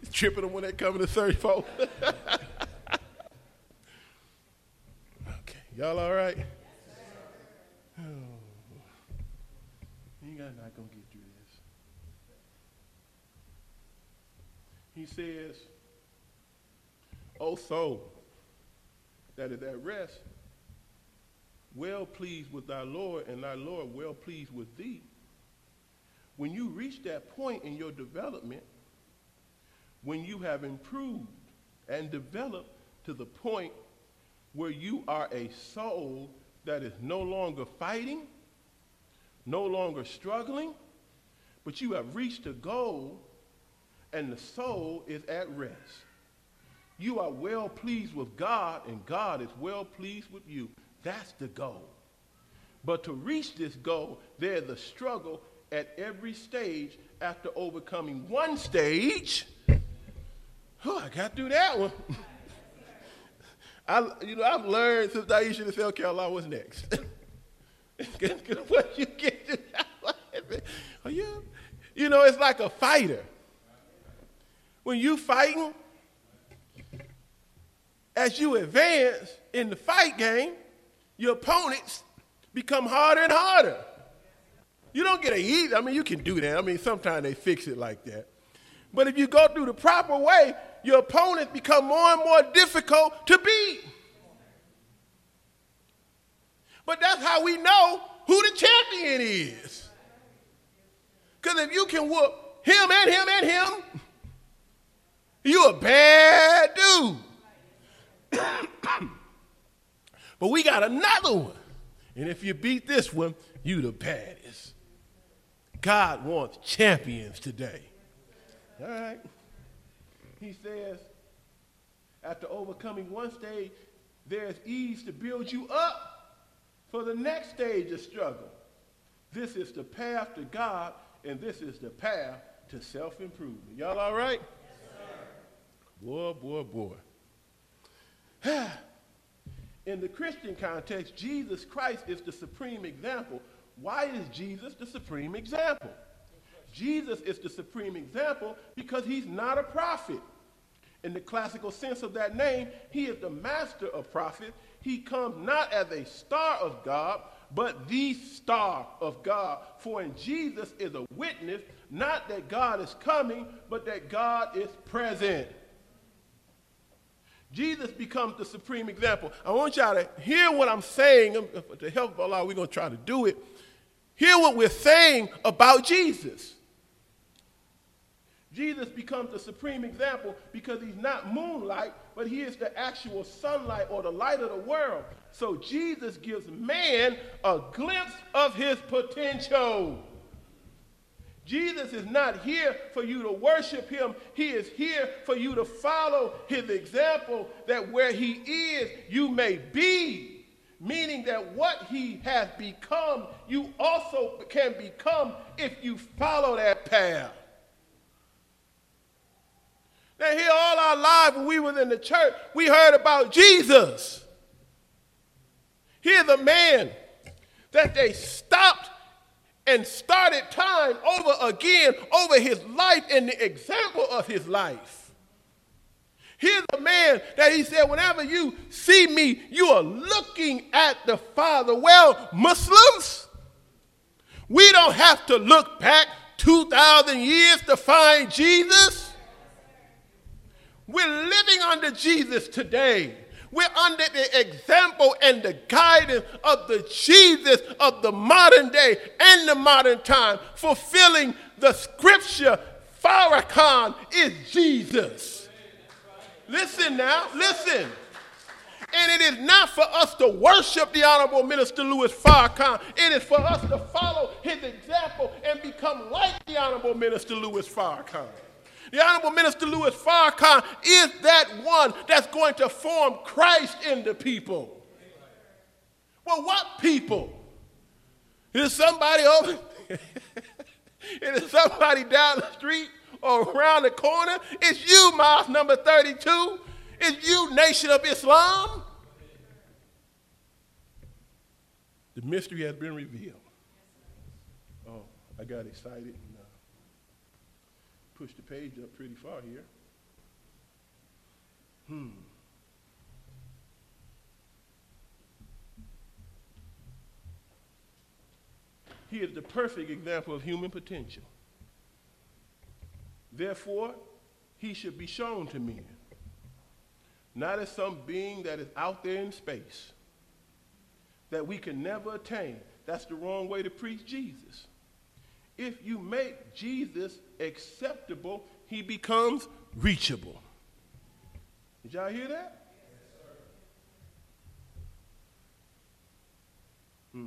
tripping them when they come to search for. okay, y'all all right? I'm not going to get through this. He says, oh, O soul that is at rest, well pleased with thy Lord, and thy Lord well pleased with thee. When you reach that point in your development, when you have improved and developed to the point where you are a soul that is no longer fighting, no longer struggling, but you have reached a goal and the soul is at rest. You are well pleased with God and God is well pleased with you. That's the goal. But to reach this goal, there's a struggle at every stage after overcoming one stage. Oh, I got through that one. I, you know, I've learned since I used to okay, Allah, what's next? what you get yeah. You know, it's like a fighter. When you fighting, as you advance in the fight game, your opponents become harder and harder. You don't get a easy, I mean, you can do that. I mean, sometimes they fix it like that. But if you go through the proper way, your opponents become more and more difficult to beat. But that's how we know who the champion is. Because if you can whoop him and him and him, you a bad dude. but we got another one. And if you beat this one, you the baddest. God wants champions today. All right? He says, after overcoming one stage, there's ease to build you up for the next stage of struggle. This is the path to God, and this is the path to self improvement. Y'all all right? Yes, boy, boy, boy. In the Christian context, Jesus Christ is the supreme example. Why is Jesus the supreme example? Jesus is the supreme example because he's not a prophet. In the classical sense of that name, he is the master of prophets. He comes not as a star of God, but the star of God. For in Jesus is a witness, not that God is coming, but that God is present. Jesus becomes the supreme example. I want y'all to hear what I'm saying. To help Allah, we're going to try to do it. Hear what we're saying about Jesus. Jesus becomes the supreme example because he's not moonlight, but he is the actual sunlight or the light of the world. So Jesus gives man a glimpse of his potential. Jesus is not here for you to worship him. He is here for you to follow his example that where he is, you may be. Meaning that what he has become, you also can become if you follow that path. Now, here all our lives when we was in the church, we heard about Jesus. Here's a man that they stopped and started time over again over his life and the example of his life. Here's a man that he said, whenever you see me, you are looking at the Father. Well, Muslims, we don't have to look back 2,000 years to find Jesus. We're living under Jesus today. We're under the example and the guidance of the Jesus of the modern day and the modern time, fulfilling the scripture. Farrakhan is Jesus. Listen now, listen. And it is not for us to worship the Honorable Minister Louis Farrakhan. It is for us to follow his example and become like the Honorable Minister Louis Farrakhan. The Honorable Minister Louis Farrakhan is that one that's going to form Christ in the people. Well, what people? Is somebody over? is somebody down the street or around the corner? It's you, Mosque number 32. It's you, Nation of Islam. The mystery has been revealed. Oh, I got excited page up pretty far here. Hmm. He is the perfect example of human potential. Therefore, he should be shown to men, not as some being that is out there in space that we can never attain. That's the wrong way to preach Jesus. If you make Jesus acceptable, he becomes reachable. Did y'all hear that? Hmm.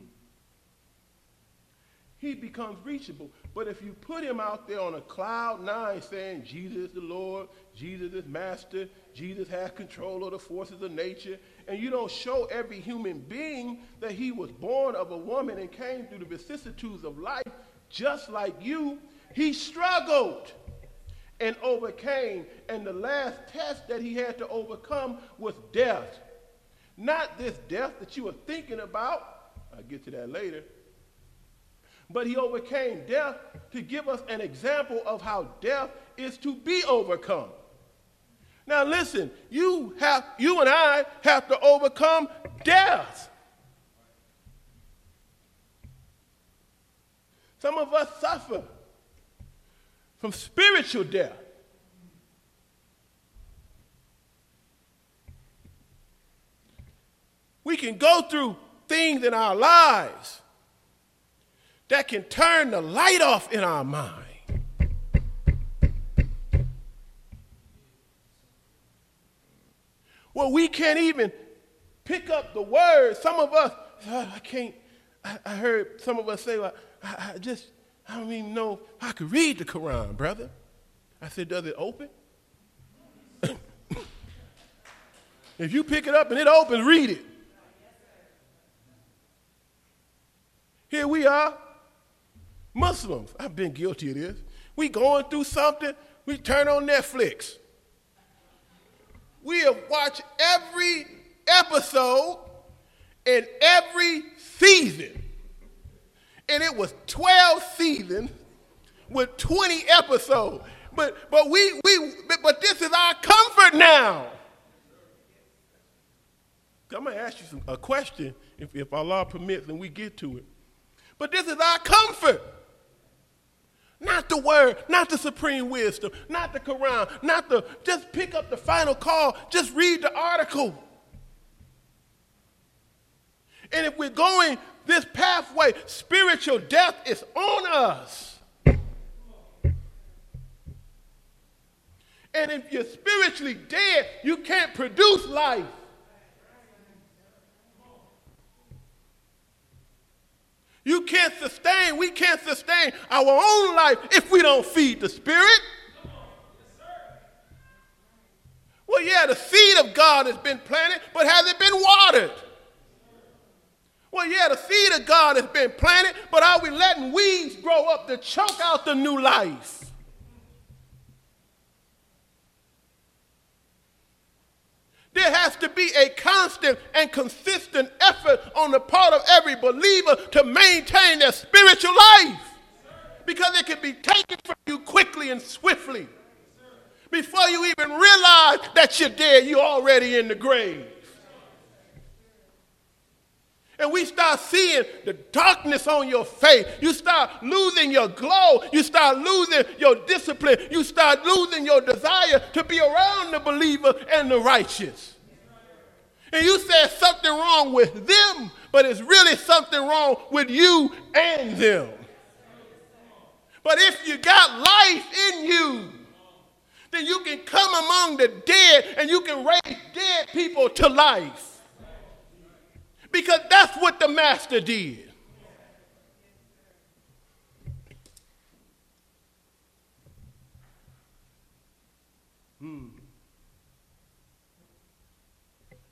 He becomes reachable. But if you put him out there on a cloud nine saying Jesus is the Lord, Jesus is master, Jesus has control of the forces of nature, and you don't show every human being that he was born of a woman and came through the vicissitudes of life just like you, he struggled and overcame. And the last test that he had to overcome was death. Not this death that you were thinking about. I'll get to that later. But he overcame death to give us an example of how death is to be overcome. Now listen, you have you and I have to overcome death. Some of us suffer from spiritual death. We can go through things in our lives that can turn the light off in our mind. Well, we can't even pick up the words. Some of us, oh, I can't, I, I, heard some of us say, well, I, I just, I don't even know I could read the Quran, brother. I said, does it open? if you pick it up and it opens, read it. Here we are, Muslims. I've been guilty of this. We going through something, we turn on Netflix. We have watched every episode in every season. And it was 12 seasons with 20 episodes. But but we we but this is our comfort now. I'm gonna ask you some, a question if, if Allah permits and we get to it. But this is our comfort. Not the word, not the supreme wisdom, not the Quran, not the, just pick up the final call, just read the article. And if we're going this pathway, spiritual death is on us. And if you're spiritually dead, you can't produce life. You can't sustain, we can't sustain our own life if we don't feed the Spirit. Well, yeah, the seed of God has been planted, but has it been watered? Well, yeah, the seed of God has been planted, but are we letting weeds grow up to choke out the new life? There has to be a constant and consistent effort on the part of every believer to maintain their spiritual life because it can be taken from you quickly and swiftly. Before you even realize that you're dead, you're already in the grave. And we start seeing the darkness on your face. You start losing your glow. You start losing your discipline. You start losing your desire to be around the believer and the righteous. And you said something wrong with them, but it's really something wrong with you and them. But if you got life in you, then you can come among the dead and you can raise dead people to life. Because that's what the master did. Hmm.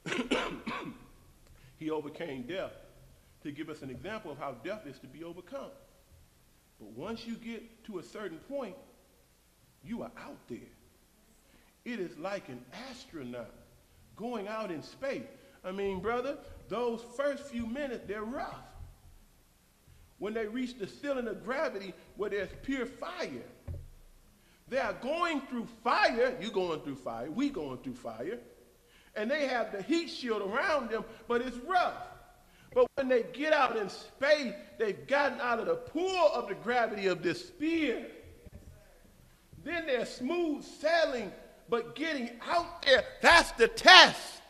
he overcame death to give us an example of how death is to be overcome. But once you get to a certain point, you are out there. It is like an astronaut going out in space. I mean, brother, those first few minutes, they're rough. When they reach the ceiling of gravity where there's pure fire, they are going through fire. You're going through fire. We going through fire. And they have the heat shield around them, but it's rough. But when they get out in space, they've gotten out of the pool of the gravity of this sphere. Then they're smooth sailing, but getting out there, that's the test.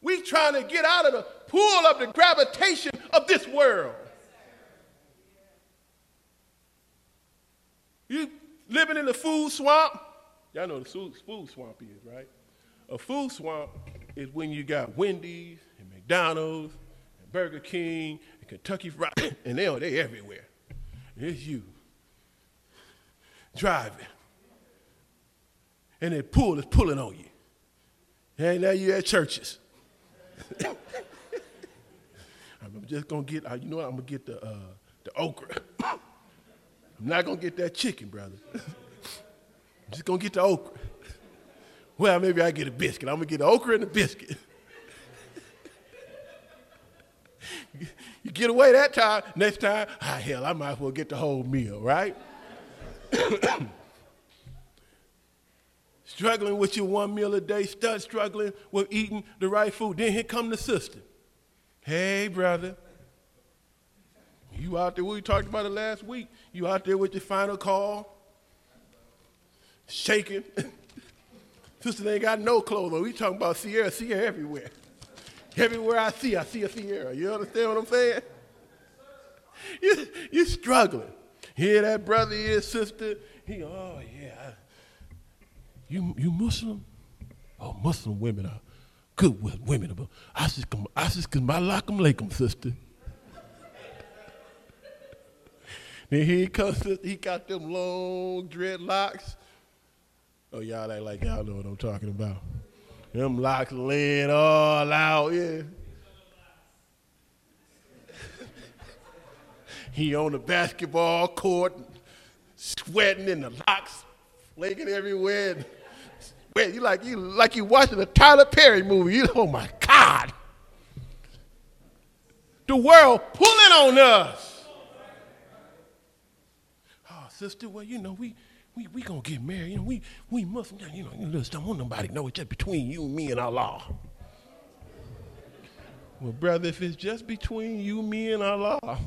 We trying to get out of the pool of the gravitation of this world. You living in the food swamp? Y'all know the food swamp is, right? A food swamp is when you got Wendy's and McDonald's and Burger King and Kentucky Fried, and they are they everywhere. It's you driving, and that pool is pulling on you. And now you at Church's. I'm just gonna get, you know what? I'm gonna get the uh, the okra. I'm not gonna get that chicken, brother. I'm just gonna get the okra. Well, maybe I get a biscuit. I'm gonna get the okra and the biscuit. You get away that time, next time, ah, hell, I might as well get the whole meal, right? struggling with your one meal a day, start struggling with eating the right food. Then here come the sister. Hey, brother. You out there, we talked about it last week. You out there with your final call, shaking. Sister ain't got no clothes on. We talking about Ciara, Ciara everywhere. Everywhere I see, I see a Ciara. You understand what I'm saying? You, you're struggling. Here that brother is, sister. He, oh yeah. You you Muslim? Oh, Muslim women are good with women. But I just I just cause my lakum lakum, sister. then here he comes. He got them long dreadlocks. Oh, y'all act like y'all know what I'm talking about. Them locks laying all out, yeah. he on the basketball court, sweating in the locks, flaking everywhere. You like you like you watching a Tyler Perry movie. You, oh my God. The world pulling on us. Oh, sister, well, you know, we we we gonna get married. You know, we we must. You know, you just don't want nobody to know it's just between you, and me, and Allah. Well, brother, if it's just between you, me, and Allah,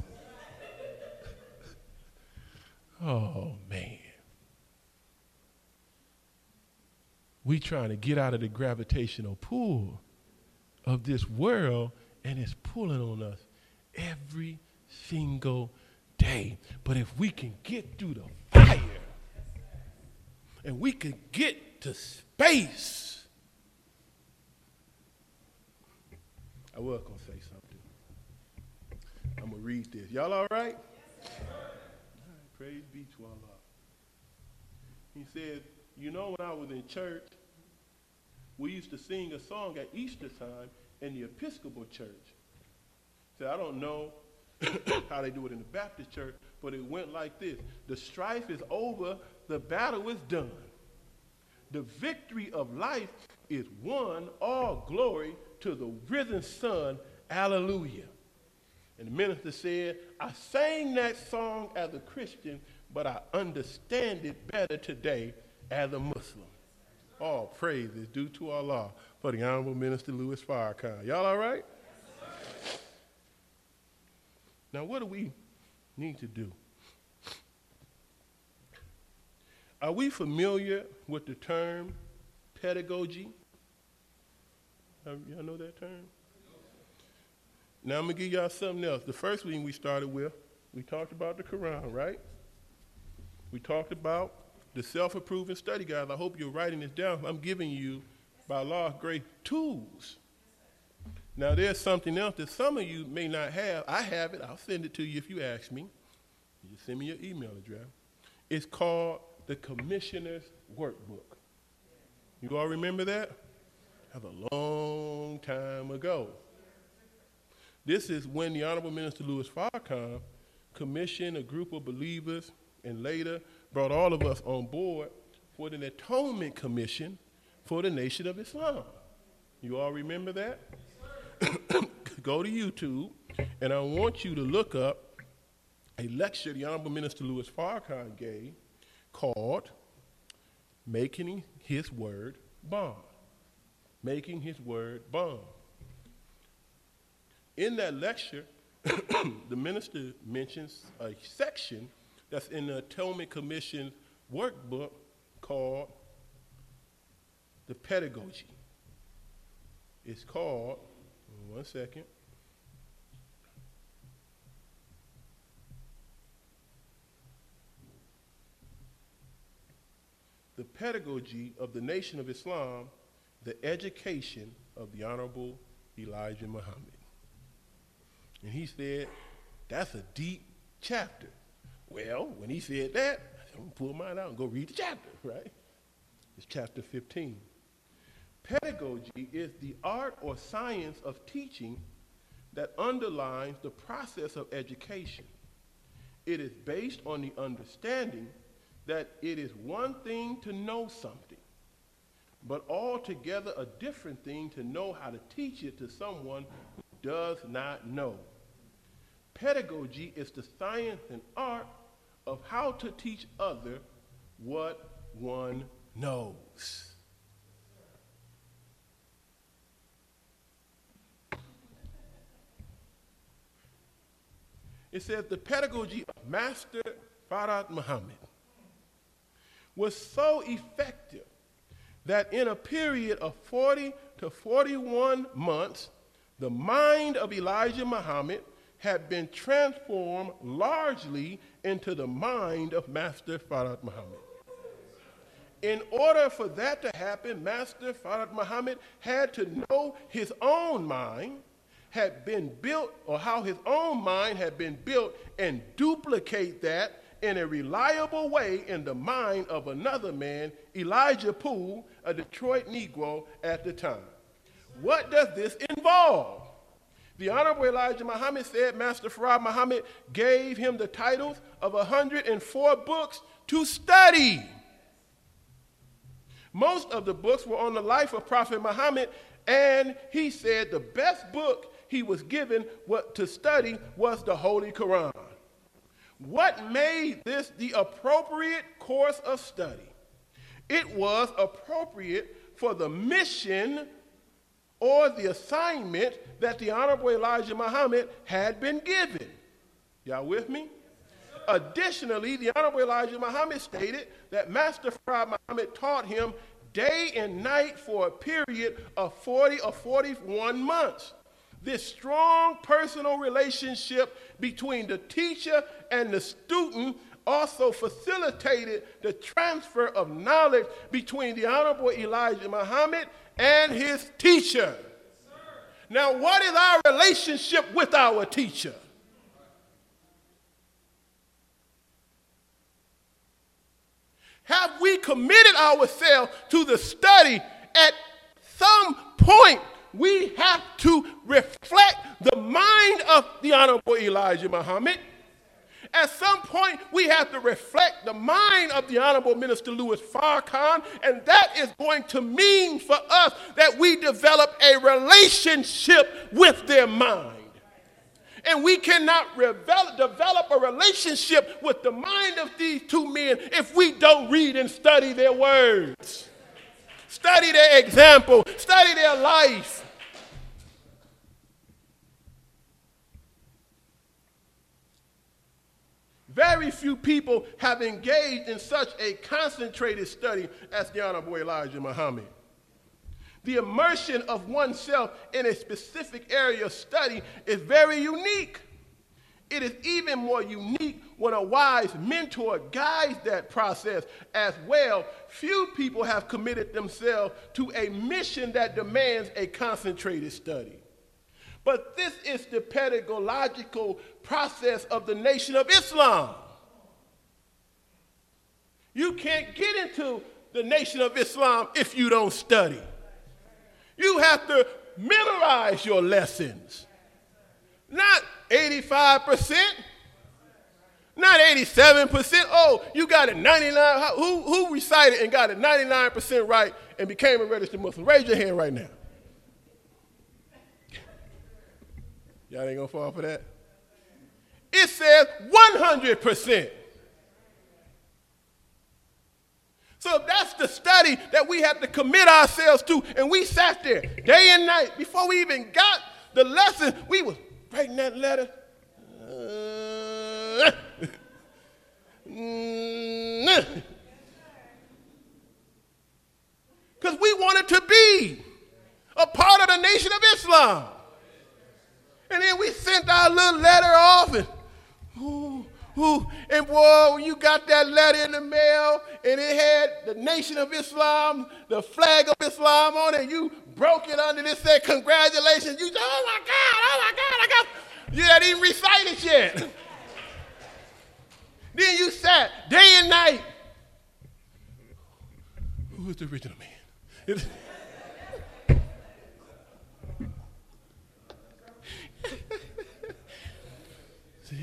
oh man, we trying to get out of the gravitational pull of this world, and it's pulling on us every single day. But if we can get through the fire and we can get to space. I was going to say something. I'm going to read this. Y'all all right? Yes, all right, praise be to Allah. He said, You know, when I was in church, we used to sing a song at Easter time in the Episcopal church. So I don't know how they do it in the Baptist church, but it went like this The strife is over, the battle is done. The victory of life is won, all glory to the risen Son. Hallelujah. And the minister said, I sang that song as a Christian, but I understand it better today as a Muslim. All praise is due to Allah for the Honorable Minister Louis Farrakhan. Y'all all right? Now, what do we need to do? Are we familiar with the term pedagogy? Y'all know that term? Now I'm gonna give y'all something else. The first thing we started with, we talked about the Quran, right? We talked about the self-approving study guides. I hope you're writing this down. I'm giving you, by law great tools. Now there's something else that some of you may not have. I have it. I'll send it to you if you ask me. You send me your email address. It's called the Commissioner's Workbook. You all remember that? That was a long time ago. This is when the Honorable Minister Louis Farrakhan commissioned a group of believers and later brought all of us on board for an atonement commission for the nation of Islam. You all remember that? Go to YouTube, and I want you to look up a lecture the Honorable Minister Louis Farrakhan gave called Making His Word Bond. Making His Word Bond. In that lecture, the minister mentions a section that's in the Atonement Commission workbook called the pedagogy. It's called, one second. the pedagogy of the Nation of Islam, the education of the Honorable Elijah Muhammad. And he said, that's a deep chapter. Well, when he said that, I'm going to pull mine out and go read the chapter, right? It's chapter 15. Pedagogy is the art or science of teaching that underlines the process of education. It is based on the understanding that it is one thing to know something, but altogether a different thing to know how to teach it to someone who does not know. pedagogy is the science and art of how to teach other what one knows. It says the pedagogy of Master Fard Muhammad was so effective that in a period of 40 to 41 months, the mind of Elijah Muhammad had been transformed largely into the mind of Master Fard Muhammad. In order for that to happen, Master Fard Muhammad had to know his own mind had been built, or how his own mind had been built, and duplicate that in a reliable way in the mind of another man, Elijah Poole, a Detroit Negro at the time. What does this involve? The Honorable Elijah Muhammad said Master Fard Muhammad gave him the titles of 104 books to study. Most of the books were on the life of Prophet Muhammad, and he said the best book he was given what to study was the Holy Quran. What made this the appropriate course of study? It was appropriate for the mission or the assignment that the Honorable Elijah Muhammad had been given. Y'all with me? Additionally, the Honorable Elijah Muhammad stated that Master Fard Muhammad taught him day and night for a period of 40 or 41 months. This strong personal relationship between the teacher and the student also facilitated the transfer of knowledge between the Honorable Elijah Muhammad and his teacher. Now, what is our relationship with our teacher? Have we committed ourselves to the study at some point we have to reflect the mind of the Honorable Elijah Muhammad. At some point, we have to reflect the mind of the Honorable Minister Louis Farrakhan, and that is going to mean for us that we develop a relationship with their mind. And we cannot develop, develop a relationship with the mind of these two men if we don't read and study their words. Study their example, study their life. Very few people have engaged in such a concentrated study as the Honorable Elijah Muhammad. The immersion of oneself in a specific area of study is very unique. It is even more unique when a wise mentor guides that process as well. Few people have committed themselves to a mission that demands a concentrated study. But this is the pedagogical process of the Nation of Islam. You can't get into the Nation of Islam if you don't study. You have to memorize your lessons. Not 85%, not 87%. Oh, you got it 99. Who, who recited and got it 99% right and became a registered Muslim? Raise your hand right now. Y'all ain't gonna fall for that? It says 100%. So that's the study that we have to commit ourselves to. And we sat there day and night before we even got the lesson. We was writing that letter. Because we wanted to be a part of the nation of Islam. And then we sent our little letter off and ooh, ooh, and boy, you got that letter in the mail and it had the Nation of Islam, the flag of Islam on it, you broke it under this said congratulations. You said, oh my God, oh my God, I got you hadn't even recite it yet. then you sat day and night. Who is the original man?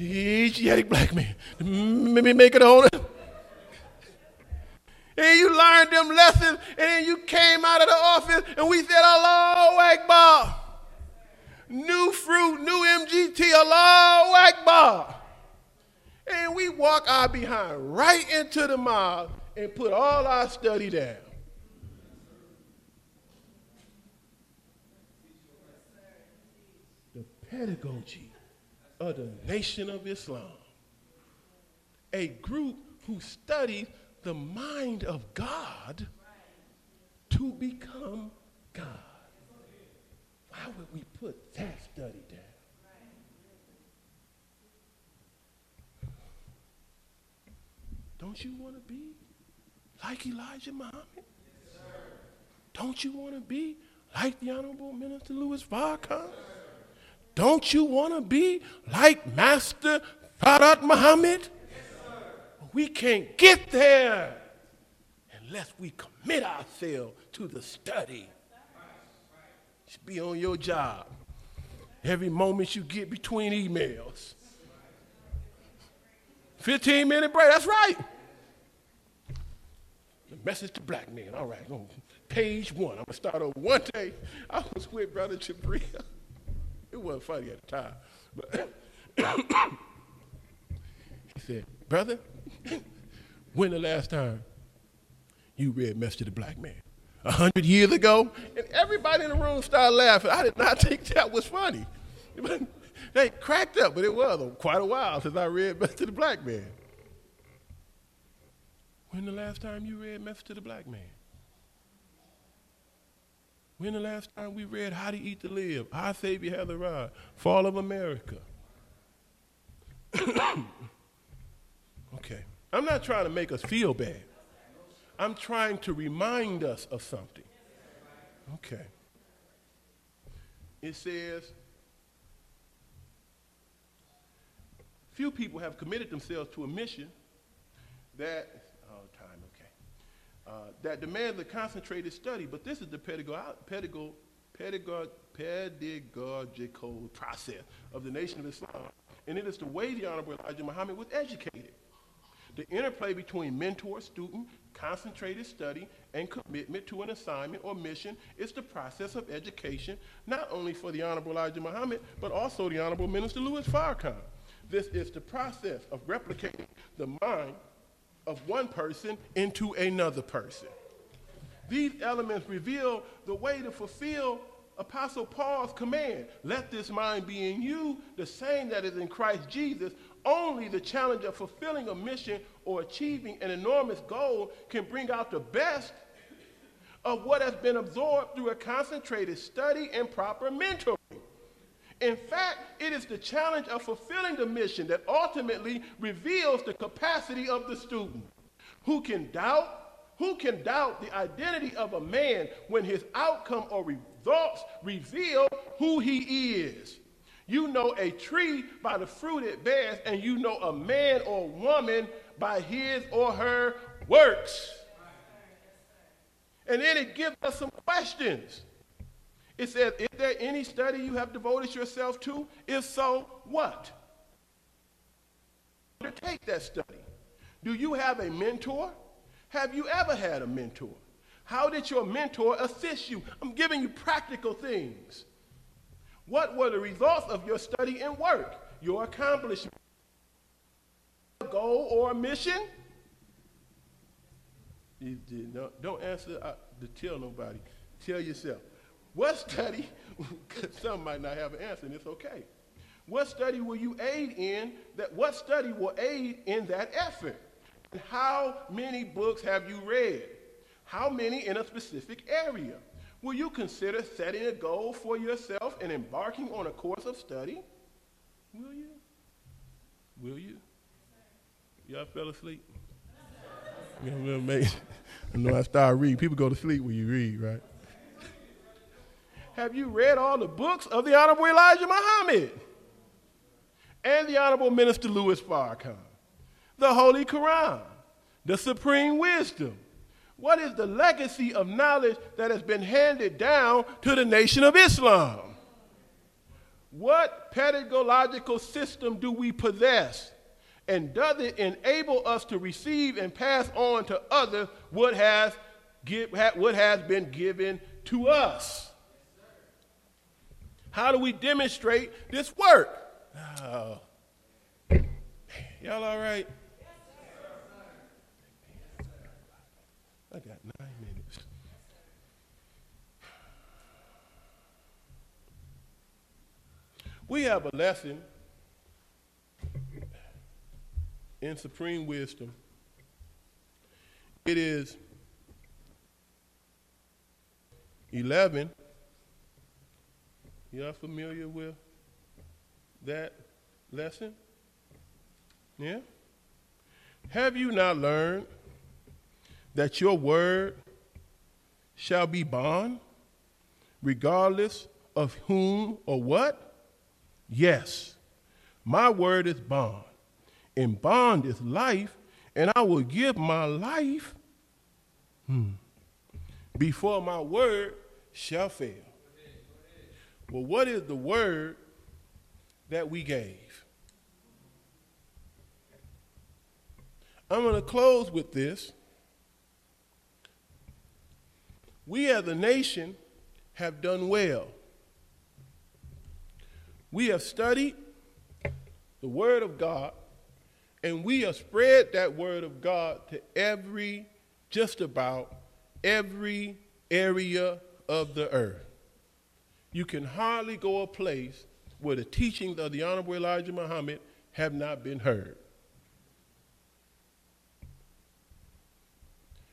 Asiatic black man. Maybe make it on it. And you learned them lessons, and then you came out of the office, and we said, Allahu Akbar. New fruit, new MGT, Allah Akbar. And we walk our behind right into the mosque and put all our study down. The pedagogy of the Nation of Islam. A group who studied the mind of God to become God. Why would we put that study down? Don't you want to be like Elijah Muhammad? Yes, Don't you want to be like the Honorable Minister Louis Farrakhan? Don't you want to be like Master Fard Muhammad? Yes, we can't get there unless we commit ourselves to the study. Be on your job every moment you get between emails. 15 minute break, that's right. The message to black men. All right, on page one. I'm gonna start over. One day, I was with Brother Jabria. It wasn't funny at the time, but he said, "Brother, when the last time you read Message to the Black Man?" A hundred years ago, and everybody in the room started laughing. I did not think that was funny. they cracked up, but it was quite a while since I read Message to the Black Man. When the last time you read Message to the Black Man? When the last time we read How to Eat to Live, Our Savior Has Arrived, Fall of America? okay. I'm not trying to make us feel bad. I'm trying to remind us of something. Okay. It says, few people have committed themselves to a mission that uh, that demands a concentrated study, but this is the pedagogical, process of the Nation of Islam. And it is the way the Honorable Elijah Muhammad was educated. The interplay between mentor, student, concentrated study, and commitment to an assignment or mission is the process of education, not only for the Honorable Elijah Muhammad, but also the Honorable Minister Louis Farrakhan. This is the process of replicating the mind of one person into another person. These elements reveal the way to fulfill Apostle Paul's command let this mind be in you, the same that is in Christ Jesus. Only the challenge of fulfilling a mission or achieving an enormous goal can bring out the best of what has been absorbed through a concentrated study and proper mentoring. In fact, it is the challenge of fulfilling the mission that ultimately reveals the capacity of the student. Who can doubt? Who can doubt the identity of a man when his outcome or results reveal who he is? You know a tree by the fruit it bears, and you know a man or woman by his or her works. And then it gives us some questions. It says, Is there any study you have devoted yourself to? If so, what? Undertake that study. Do you have a mentor? Have you ever had a mentor? How did your mentor assist you? I'm giving you practical things. What were the results of your study and work? Your accomplishment? A goal or a mission? You did not, don't answer uh, to tell nobody. Tell yourself. What study, some might not have an answer, and it's okay. What study will you aid in that what study will aid in that effort? How many books have you read? How many in a specific area? Will you consider setting a goal for yourself and embarking on a course of study? Will you? Will you? Y'all fell asleep? I know I start reading. People go to sleep when you read, right? Have you read all the books of the Honorable Elijah Muhammad and the Honorable Minister Louis Farrakhan? The Holy Quran, the Supreme Wisdom. What is the legacy of knowledge that has been handed down to the Nation of Islam? What pedagogical system do we possess? And does it enable us to receive and pass on to others what has, what has been given to us? How do we demonstrate this work? Oh. Y'all all right? I got nine minutes. We have a lesson in supreme wisdom. It is 11. Are familiar with that lesson? Yeah? Have you not learned that your word shall be bond, regardless of whom or what? Yes, my word is bond, and bond is life, and I will give my life hmm, before my word shall fail. Well, what is the word that we gave? I'm going to close with this. We as a nation have done well. We have studied the Word of God, and we have spread that Word of God to every, just about every area of the earth. You can hardly go a place where the teachings of the Honorable Elijah Muhammad have not been heard.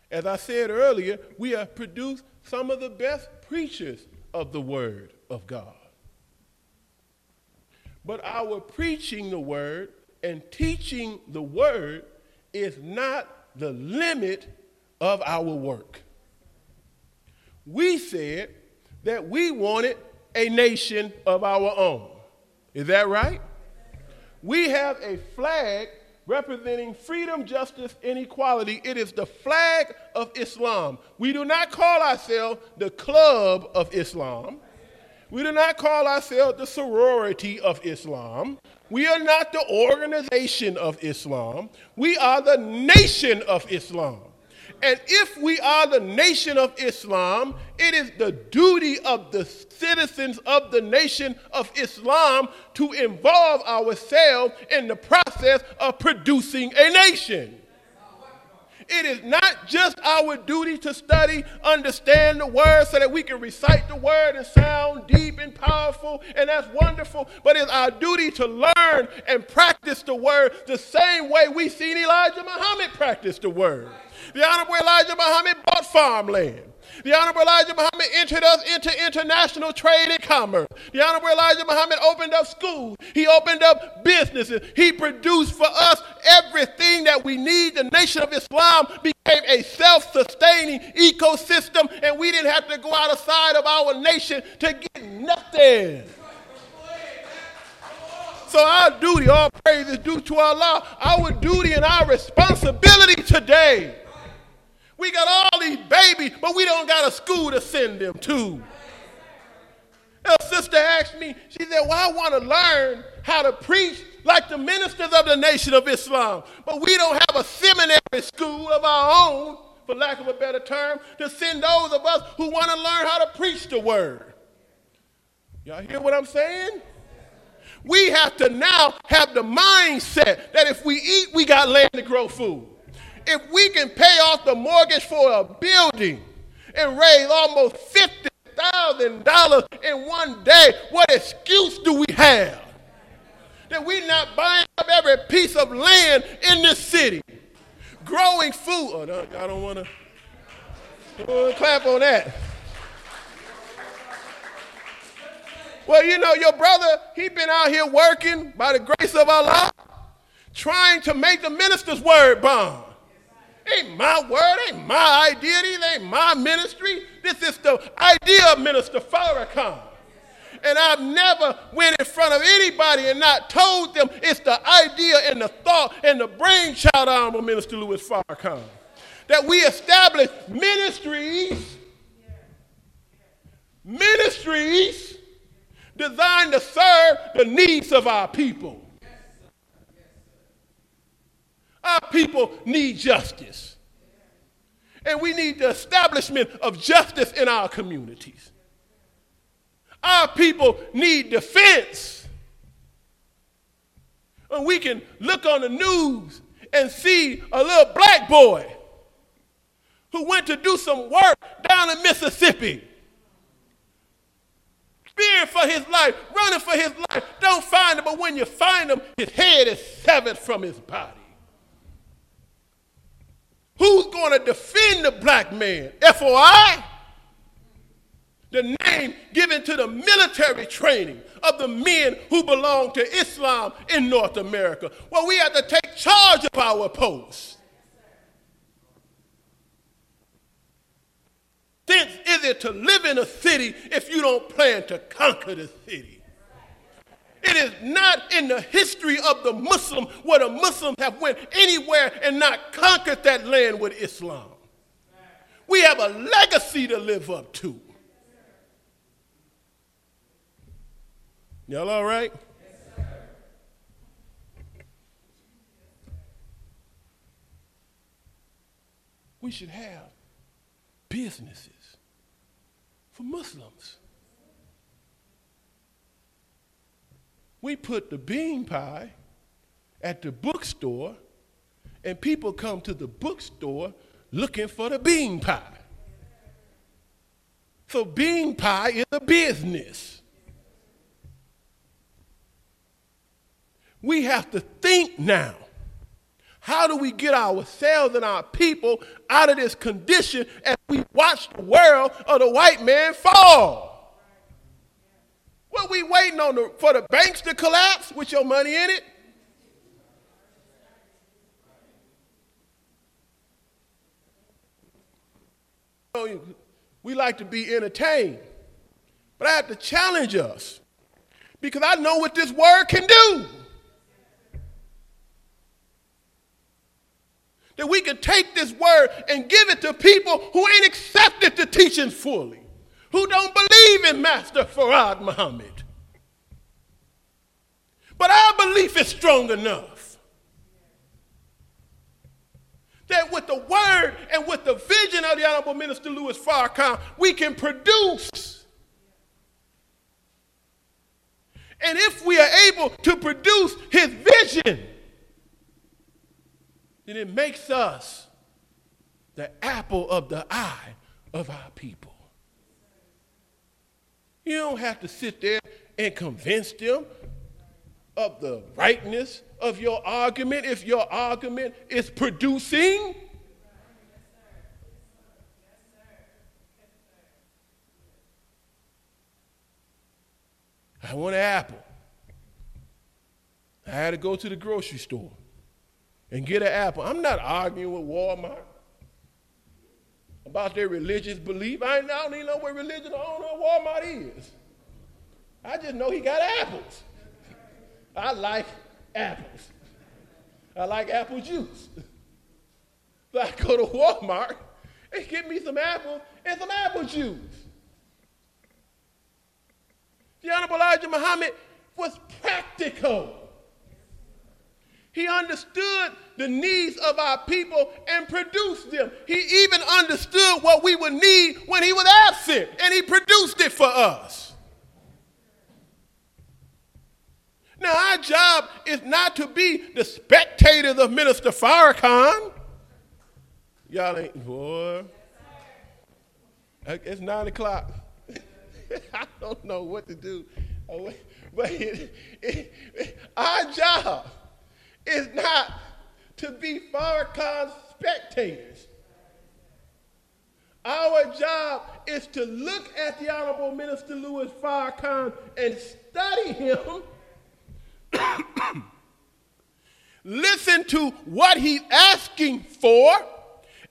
As I said earlier, we have produced some of the best preachers of the Word of God. But our preaching the Word and teaching the Word is not the limit of our work. We said that we wanted a nation of our own. Is that right? We have a flag representing freedom, justice, and equality. It is the flag of Islam. We do not call ourselves the club of Islam. We do not call ourselves the sorority of Islam. We are not the organization of Islam. We are the nation of Islam. And if we are the nation of Islam, it is the duty of the citizens of the nation of Islam to involve ourselves in the process of producing a nation. It is not just our duty to study, understand the word so that we can recite the word and sound deep and powerful, and that's wonderful, but it's our duty to learn and practice the word the same way we seen Elijah Muhammad practice the word. The Honorable Elijah Muhammad bought farmland. The Honorable Elijah Muhammad entered us into international trade and commerce. The Honorable Elijah Muhammad opened up schools. He opened up businesses. He produced for us everything that we need. The nation of Islam became a self sustaining ecosystem, and we didn't have to go outside of our nation to get nothing. So our duty, all praise is due to Allah. Our duty and our responsibility today we got all these babies, but we don't got a school to send them to. A sister asked me, she said, Well, I want to learn how to preach like the ministers of the Nation of Islam, but we don't have a seminary school of our own, for lack of a better term, to send those of us who want to learn how to preach the word. Y'all hear what I'm saying? We have to now have the mindset that if we eat, we got land to grow food if we can pay off the mortgage for a building and raise almost $50,000 in one day, what excuse do we have? That we're not buying up every piece of land in this city, growing food. Oh, no, I don't want to clap on that. Well, you know, your brother, he been out here working by the grace of Allah, trying to make the minister's word bond. Ain't my word, ain't my idea, ain't my ministry. This is the idea of Minister Farrakhan. And I've never went in front of anybody and not told them it's the idea and the thought and the brainchild of Minister Louis Farrakhan. That we establish ministries, ministries designed to serve the needs of our people. Our people need justice. And we need the establishment of justice in our communities. Our people need defense. And we can look on the news and see a little black boy who went to do some work down in Mississippi. Fearing for his life, running for his life. Don't find him, but when you find him, his head is severed from his body. Who's going to defend the black man? FOI? The name given to the military training of the men who belong to Islam in North America. Well, we have to take charge of our posts. Since is it to live in a city if you don't plan to conquer the city? It is not in the history of the Muslim where the Muslims have went anywhere and not conquered that land with Islam. We have a legacy to live up to. Y'all all right? we should have businesses for Muslims. We put the bean pie at the bookstore, and people come to the bookstore looking for the bean pie. So, bean pie is a business. We have to think now. How do we get ourselves and our people out of this condition as we watch the world of the white man fall? What we waiting on the, for the banks to collapse with your money in it? We like to be entertained, but I have to challenge us because I know what this word can do. that we can take this word and give it to people who ain't accepted the teachings fully, who don't believe in Master Fard Muhammad. But our belief is strong enough that with the word and with the vision of the Honorable Minister Louis Farrakhan, we can produce. And if we are able to produce his vision, then it makes us the apple of the eye of our people. You don't have to sit there and convince them of the rightness of your argument if your argument is producing. I want an apple. I had to go to the grocery store and get an apple. I'm not arguing with Walmart about their religious belief. I, don't even know what religion I don't know what Walmart is. I just know he got apples. I like apples. I like apple juice. So I go to Walmart and get me some apples and some apple juice. The Honorable Elijah Muhammad was practical. He understood the needs of our people and produced them. He even understood what we would need when he was absent, and he produced it for us. Now, our job is not to be the spectators of Minister Farrakhan. Y'all ain't, boy. It's nine o'clock. I don't know what to do. But it, it, it, our job is not to be Farrakhan's spectators. Our job is to look at the Honorable Minister Louis Farrakhan and study him, listen to what he's asking for,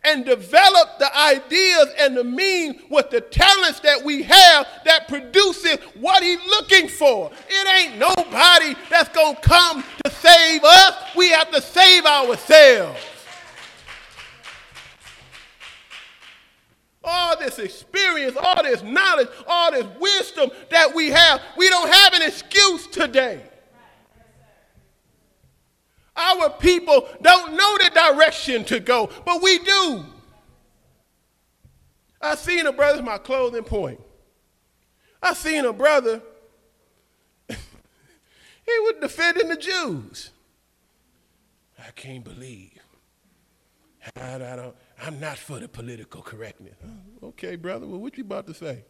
and develop the ideas and the means with the talents that we have that produces what he's looking for. It ain't nobody that's going to come to save us. We have to save ourselves. All this experience, all this knowledge, all this wisdom that we have, we don't have an excuse today. Our people don't know the direction to go, but we do. I seen a brother, my clothing point. I seen a brother, he was defending the Jews. I can't believe. I, don't, I'm not for the political correctness. Okay, brother, well, what you about to say?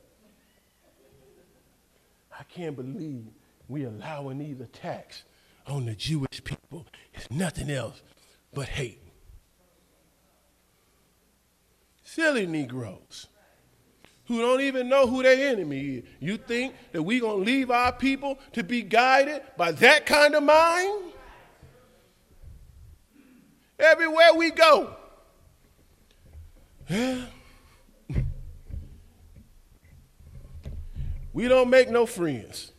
I can't believe we allowing these attacks on the Jewish people. is nothing else but hate. Silly Negroes who don't even know who their enemy is. You think that we're going to leave our people to be guided by that kind of mind? Everywhere we go. Yeah. We don't make no friends.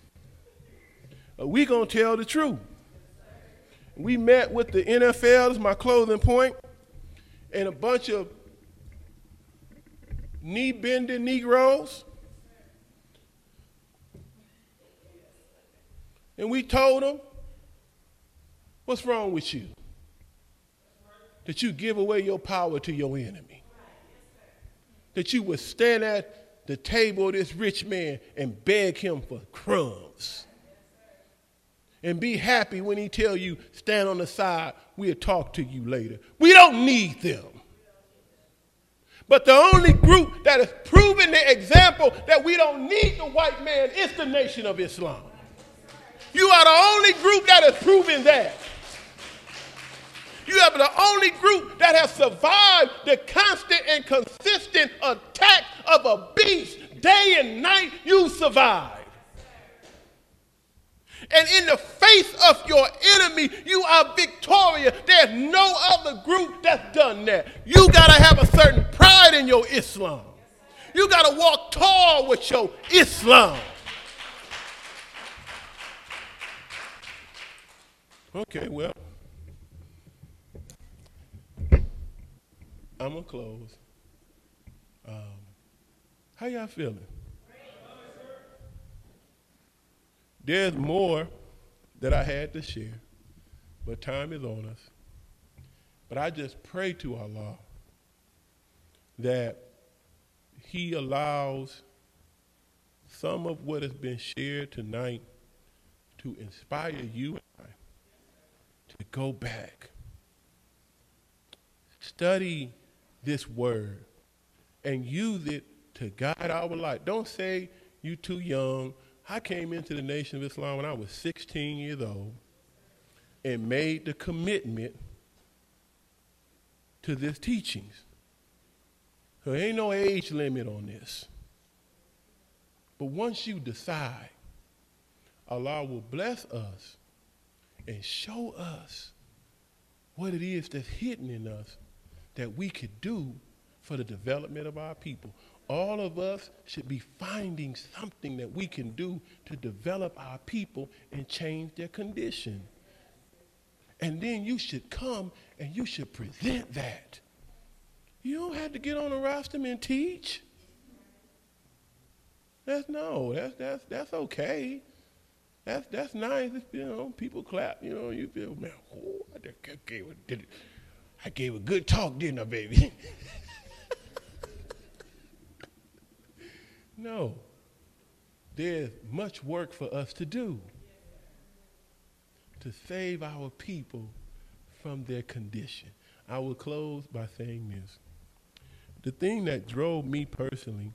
We going to tell the truth. We met with the NFL, is my closing point, and a bunch of knee bending Negroes. And we told them, What's wrong with you? That you give away your power to your enemy. That you would stand at the table of this rich man and beg him for crumbs. And be happy when he tell you, stand on the side, we'll talk to you later. We don't need them. But the only group that has proven the example that we don't need the white man is the Nation of Islam. You are the only group that has proven that. You are the only group that has survived the constant and consistent attack of a beast day and night. You survived. And in the face of your enemy, you are victorious. There's no other group that's done that. You got to have a certain pride in your Islam. You got to walk tall with your Islam. Okay, well, I'm going to close. Um, how y'all feeling? There's more that I had to share, but time is on us. But I just pray to Allah that He allows some of what has been shared tonight to inspire you and I to go back, study this word, and use it to guide our life. Don't say you too young I came into the Nation of Islam when I was 16 years old and made the commitment to this teachings. There ain't no age limit on this. But once you decide, Allah will bless us and show us what it is that's hidden in us that we could do for the development of our people all of us should be finding something that we can do to develop our people and change their condition. And then you should come and you should present that. You don't have to get on a rostrum and teach. That's no, that's that's that's okay. That's that's nice. You know, people clap. You know, you feel man. Oh, I gave gave a good talk, didn't I, baby? No. There's much work for us to do to save our people from their condition. I will close by saying this. The thing that drove me personally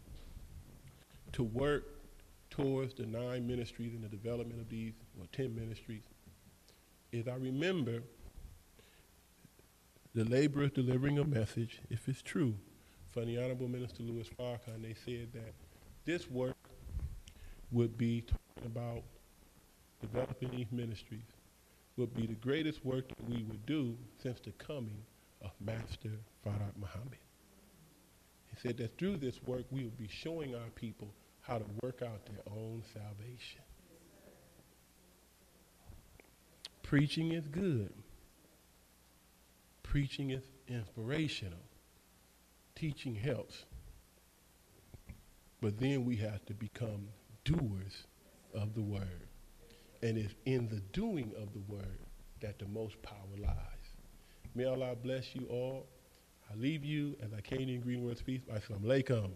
to work towards the nine ministries and the development of these, or 10 ministries, is I remember the laborers delivering a message, if it's true, from the Honorable Minister Louis Farrakhan. They said that this work would be talking about developing these ministries would be the greatest work that we would do since the coming of Master Fard Muhammad. He said that through this work we would be showing our people how to work out their own salvation. Preaching is good. Preaching is inspirational. Teaching helps. But then we have to become doers of the word. And it's in the doing of the word that the most power lies. May Allah bless you all. I leave you as I came in Greenwood's peace. Assalamu Lakum.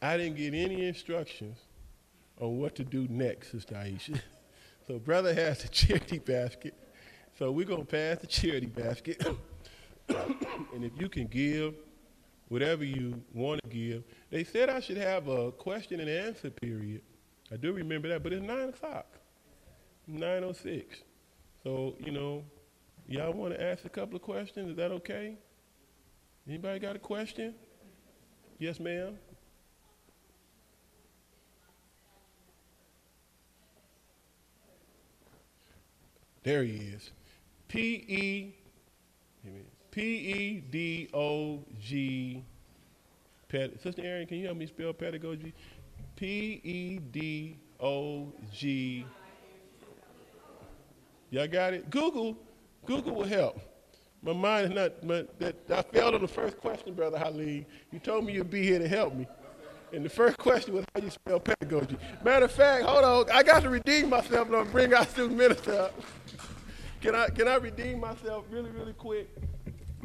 I didn't get any instructions on what to do next, Sister Aisha. So brother has the charity basket. So we're gonna pass the charity basket. and if you can give whatever you want to give. They said I should have a question and answer period. I do remember that, but it's nine o'clock. Nine oh six. So, you know, y'all want to ask a couple of questions? Is that okay? Anybody got a question? Yes, ma'am. There he is. P E P E D O G. Sister Erin, can you help me spell pedagogy? P E D O G. Y'all got it? Google, Google will help. My mind is not, my, that, I failed on the first question, Brother Halim. You told me you'd be here to help me. And the first question was how you spell pedagogy. Matter of fact, hold on, I got to redeem myself and I'm bring our student minister up. Can I, can I redeem myself really, really quick?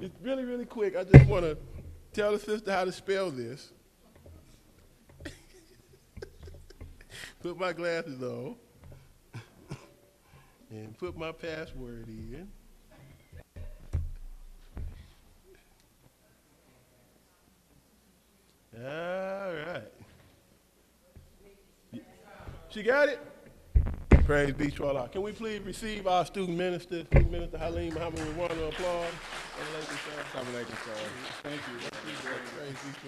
It's really, really quick. I just want to tell the sister how to spell this. put my glasses on and put my password in. All right. She got it? Praise be to Allah. Can we please receive our student minister, student minister Halim Muhammad with one applause? Assalamu alaikum, sir. Thank you. Praise be to